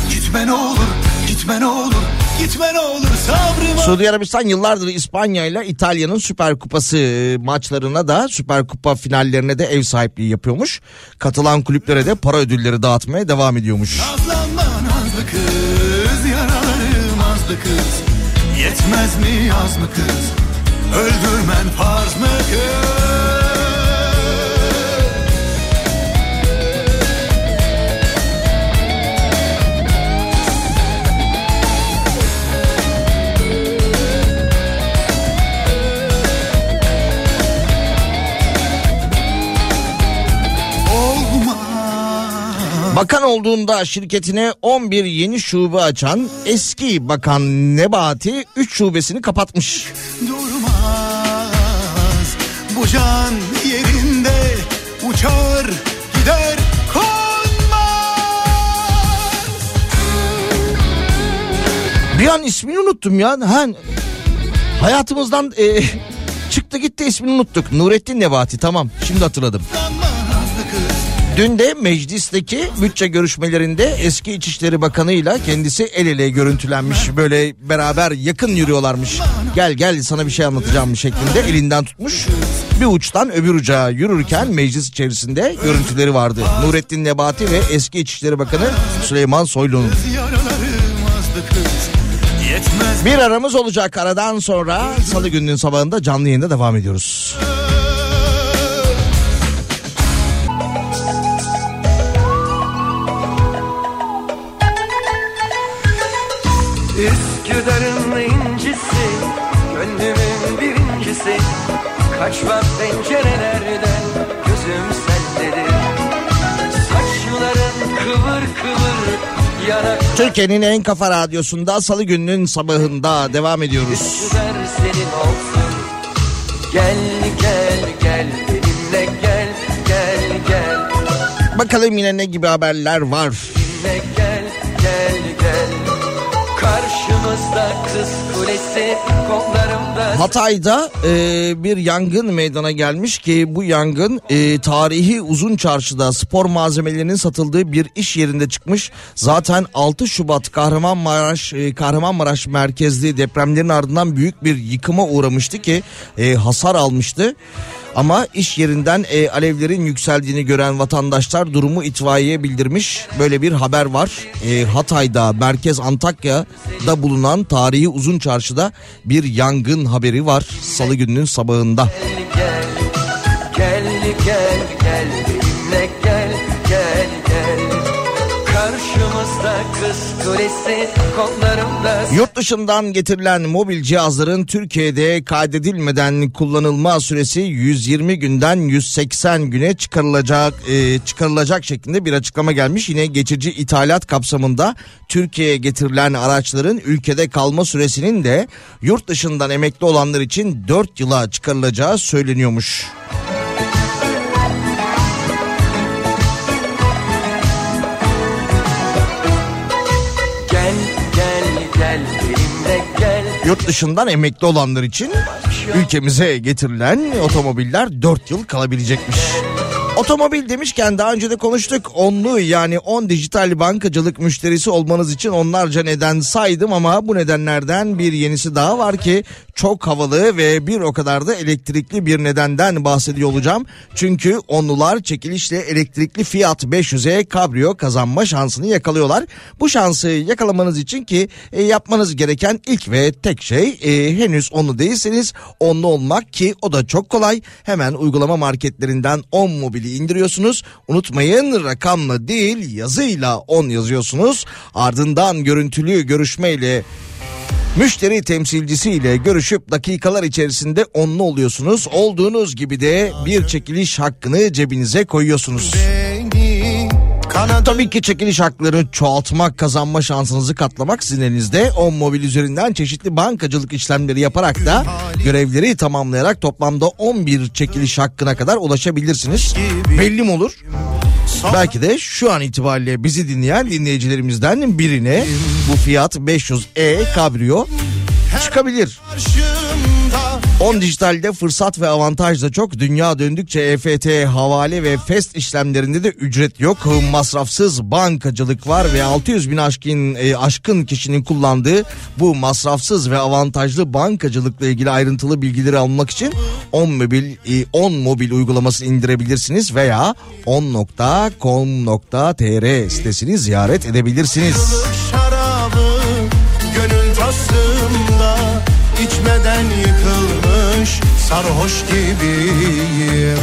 Gitme ne olur gitme ne olur Gitme ne olur sabrıma Suudi Arabistan yıllardır İspanya ile İtalya'nın Süper Kupası e, maçlarına da Süper Kupa finallerine de ev sahipliği yapıyormuş. Katılan kulüplere de para ödülleri dağıtmaya devam ediyormuş. Nazlanma nazlı kız Yaralarım azlı kız Yetmez mi yaz mı kız Öldürmen farz mı kız Bakan olduğunda şirketine 11 yeni şube açan eski bakan Nebati 3 şubesini kapatmış. durmaz Bu can yerinde uçar gider konmaz Bir an ismini unuttum ya. Ha, hayatımızdan e, çıktı gitti ismini unuttuk. Nurettin Nebati tamam şimdi hatırladım. Dün de meclisteki bütçe görüşmelerinde eski İçişleri Bakanı ile kendisi el ele görüntülenmiş. Böyle beraber yakın yürüyorlarmış. Gel gel sana bir şey anlatacağım şeklinde elinden tutmuş. Bir uçtan öbür uca yürürken meclis içerisinde görüntüleri vardı. Nurettin Nebati ve eski İçişleri Bakanı Süleyman Soylu'nun. Bir aramız olacak aradan sonra salı gününün sabahında canlı yayında devam ediyoruz. Üsküdar'ın incisi Gönlümün birincisi. Kaçma pencerelerden Gözüm sendedir. Saçların kıvır kıvır Yanak Türkiye'nin en kafa radyosunda salı gününün sabahında devam ediyoruz. Üsküdar senin olsun. Gel gel gel benimle gel Gel gel. Bakalım yine ne gibi haberler var. benimle gel kulesi Hatay'da e, bir yangın meydana gelmiş ki bu yangın e, tarihi uzun çarşıda spor malzemelerinin satıldığı bir iş yerinde çıkmış. Zaten 6 Şubat Kahramanmaraş e, Kahramanmaraş merkezli depremlerin ardından büyük bir yıkıma uğramıştı ki e, hasar almıştı. Ama iş yerinden e, alevlerin yükseldiğini gören vatandaşlar durumu itfaiyeye bildirmiş. Böyle bir haber var. E, Hatay'da, Merkez Antakya'da bulunan tarihi uzun çarşıda bir yangın haberi var. Salı gününün sabahında. gel Gel gel gel benimle Yurt dışından getirilen mobil cihazların Türkiye'de kaydedilmeden kullanılma süresi 120 günden 180 güne çıkarılacak e, çıkarılacak şeklinde bir açıklama gelmiş. Yine geçici ithalat kapsamında Türkiye'ye getirilen araçların ülkede kalma süresinin de yurt dışından emekli olanlar için 4 yıla çıkarılacağı söyleniyormuş. Gel Yurt dışından emekli olanlar için ülkemize getirilen otomobiller 4 yıl kalabilecekmiş. Otomobil demişken daha önce de konuştuk. Onlu yani 10 dijital bankacılık müşterisi olmanız için onlarca neden saydım ama bu nedenlerden bir yenisi daha var ki çok havalı ve bir o kadar da elektrikli bir nedenden bahsediyor olacağım. Çünkü onlular çekilişle elektrikli Fiat 500'e kabrio kazanma şansını yakalıyorlar. Bu şansı yakalamanız için ki e, yapmanız gereken ilk ve tek şey e, henüz onlu değilseniz onlu olmak ki o da çok kolay. Hemen uygulama marketlerinden 10 mobili indiriyorsunuz. Unutmayın rakamla değil yazıyla 10 yazıyorsunuz. Ardından görüntülü görüşmeyle Müşteri temsilcisiyle görüşüp dakikalar içerisinde onlu oluyorsunuz. Olduğunuz gibi de bir çekiliş hakkını cebinize koyuyorsunuz. Tabii ki çekiliş haklarını çoğaltmak, kazanma şansınızı katlamak sizin elinizde. 10 mobil üzerinden çeşitli bankacılık işlemleri yaparak da görevleri tamamlayarak toplamda 11 çekiliş hakkına kadar ulaşabilirsiniz. Belli mi olur? Belki de şu an itibariyle bizi dinleyen dinleyicilerimizden birine bu fiyat 500E kabrio çıkabilir. 10 dijitalde fırsat ve avantaj da çok. Dünya döndükçe EFT, havale ve fest işlemlerinde de ücret yok. Masrafsız bankacılık var ve 600 bin aşkın, e, aşkın kişinin kullandığı bu masrafsız ve avantajlı bankacılıkla ilgili ayrıntılı bilgileri almak için 10 mobil, e, 10 mobil uygulaması indirebilirsiniz veya 10.com.tr sitesini ziyaret edebilirsiniz. Şarabı gönül tasımda içmeden sarhoş gibiyim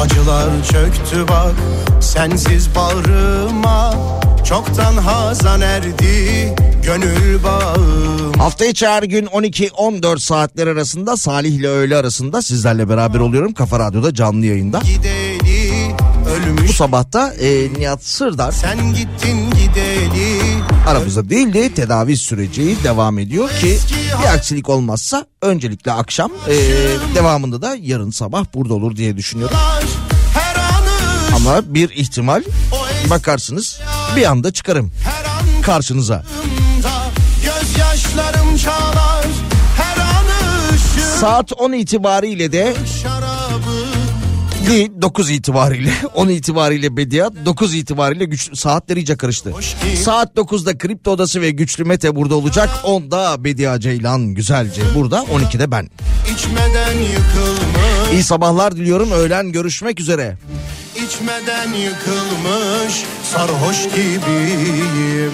Acılar çöktü bak sensiz bağrıma Çoktan hazan erdi gönül bağım Hafta içi her gün 12-14 saatler arasında Salih ile öğle arasında sizlerle beraber oluyorum. Kafa Radyo'da canlı yayında. Gideli ölmüş Bu sabahta e, Nihat Sırdar. Sen gittin gideli. Aramızda değil de tedavi süreci devam ediyor ki bir aksilik olmazsa öncelikle akşam e, devamında da yarın sabah burada olur diye düşünüyorum. Ama bir ihtimal bakarsınız bir anda çıkarım karşınıza. Saat 10 itibariyle de 7 9 itibariyle 10 itibariyle Bediat 9 itibariyle güçlü saatler iyice karıştı. Saat 9'da Kripto Odası ve Güçlü Mete burada olacak. 10'da Bedia Ceylan güzelce burada 12'de ben. İçmeden yıkılmış. İyi sabahlar diliyorum. Öğlen görüşmek üzere. İçmeden yıkılmış sarhoş gibiyim.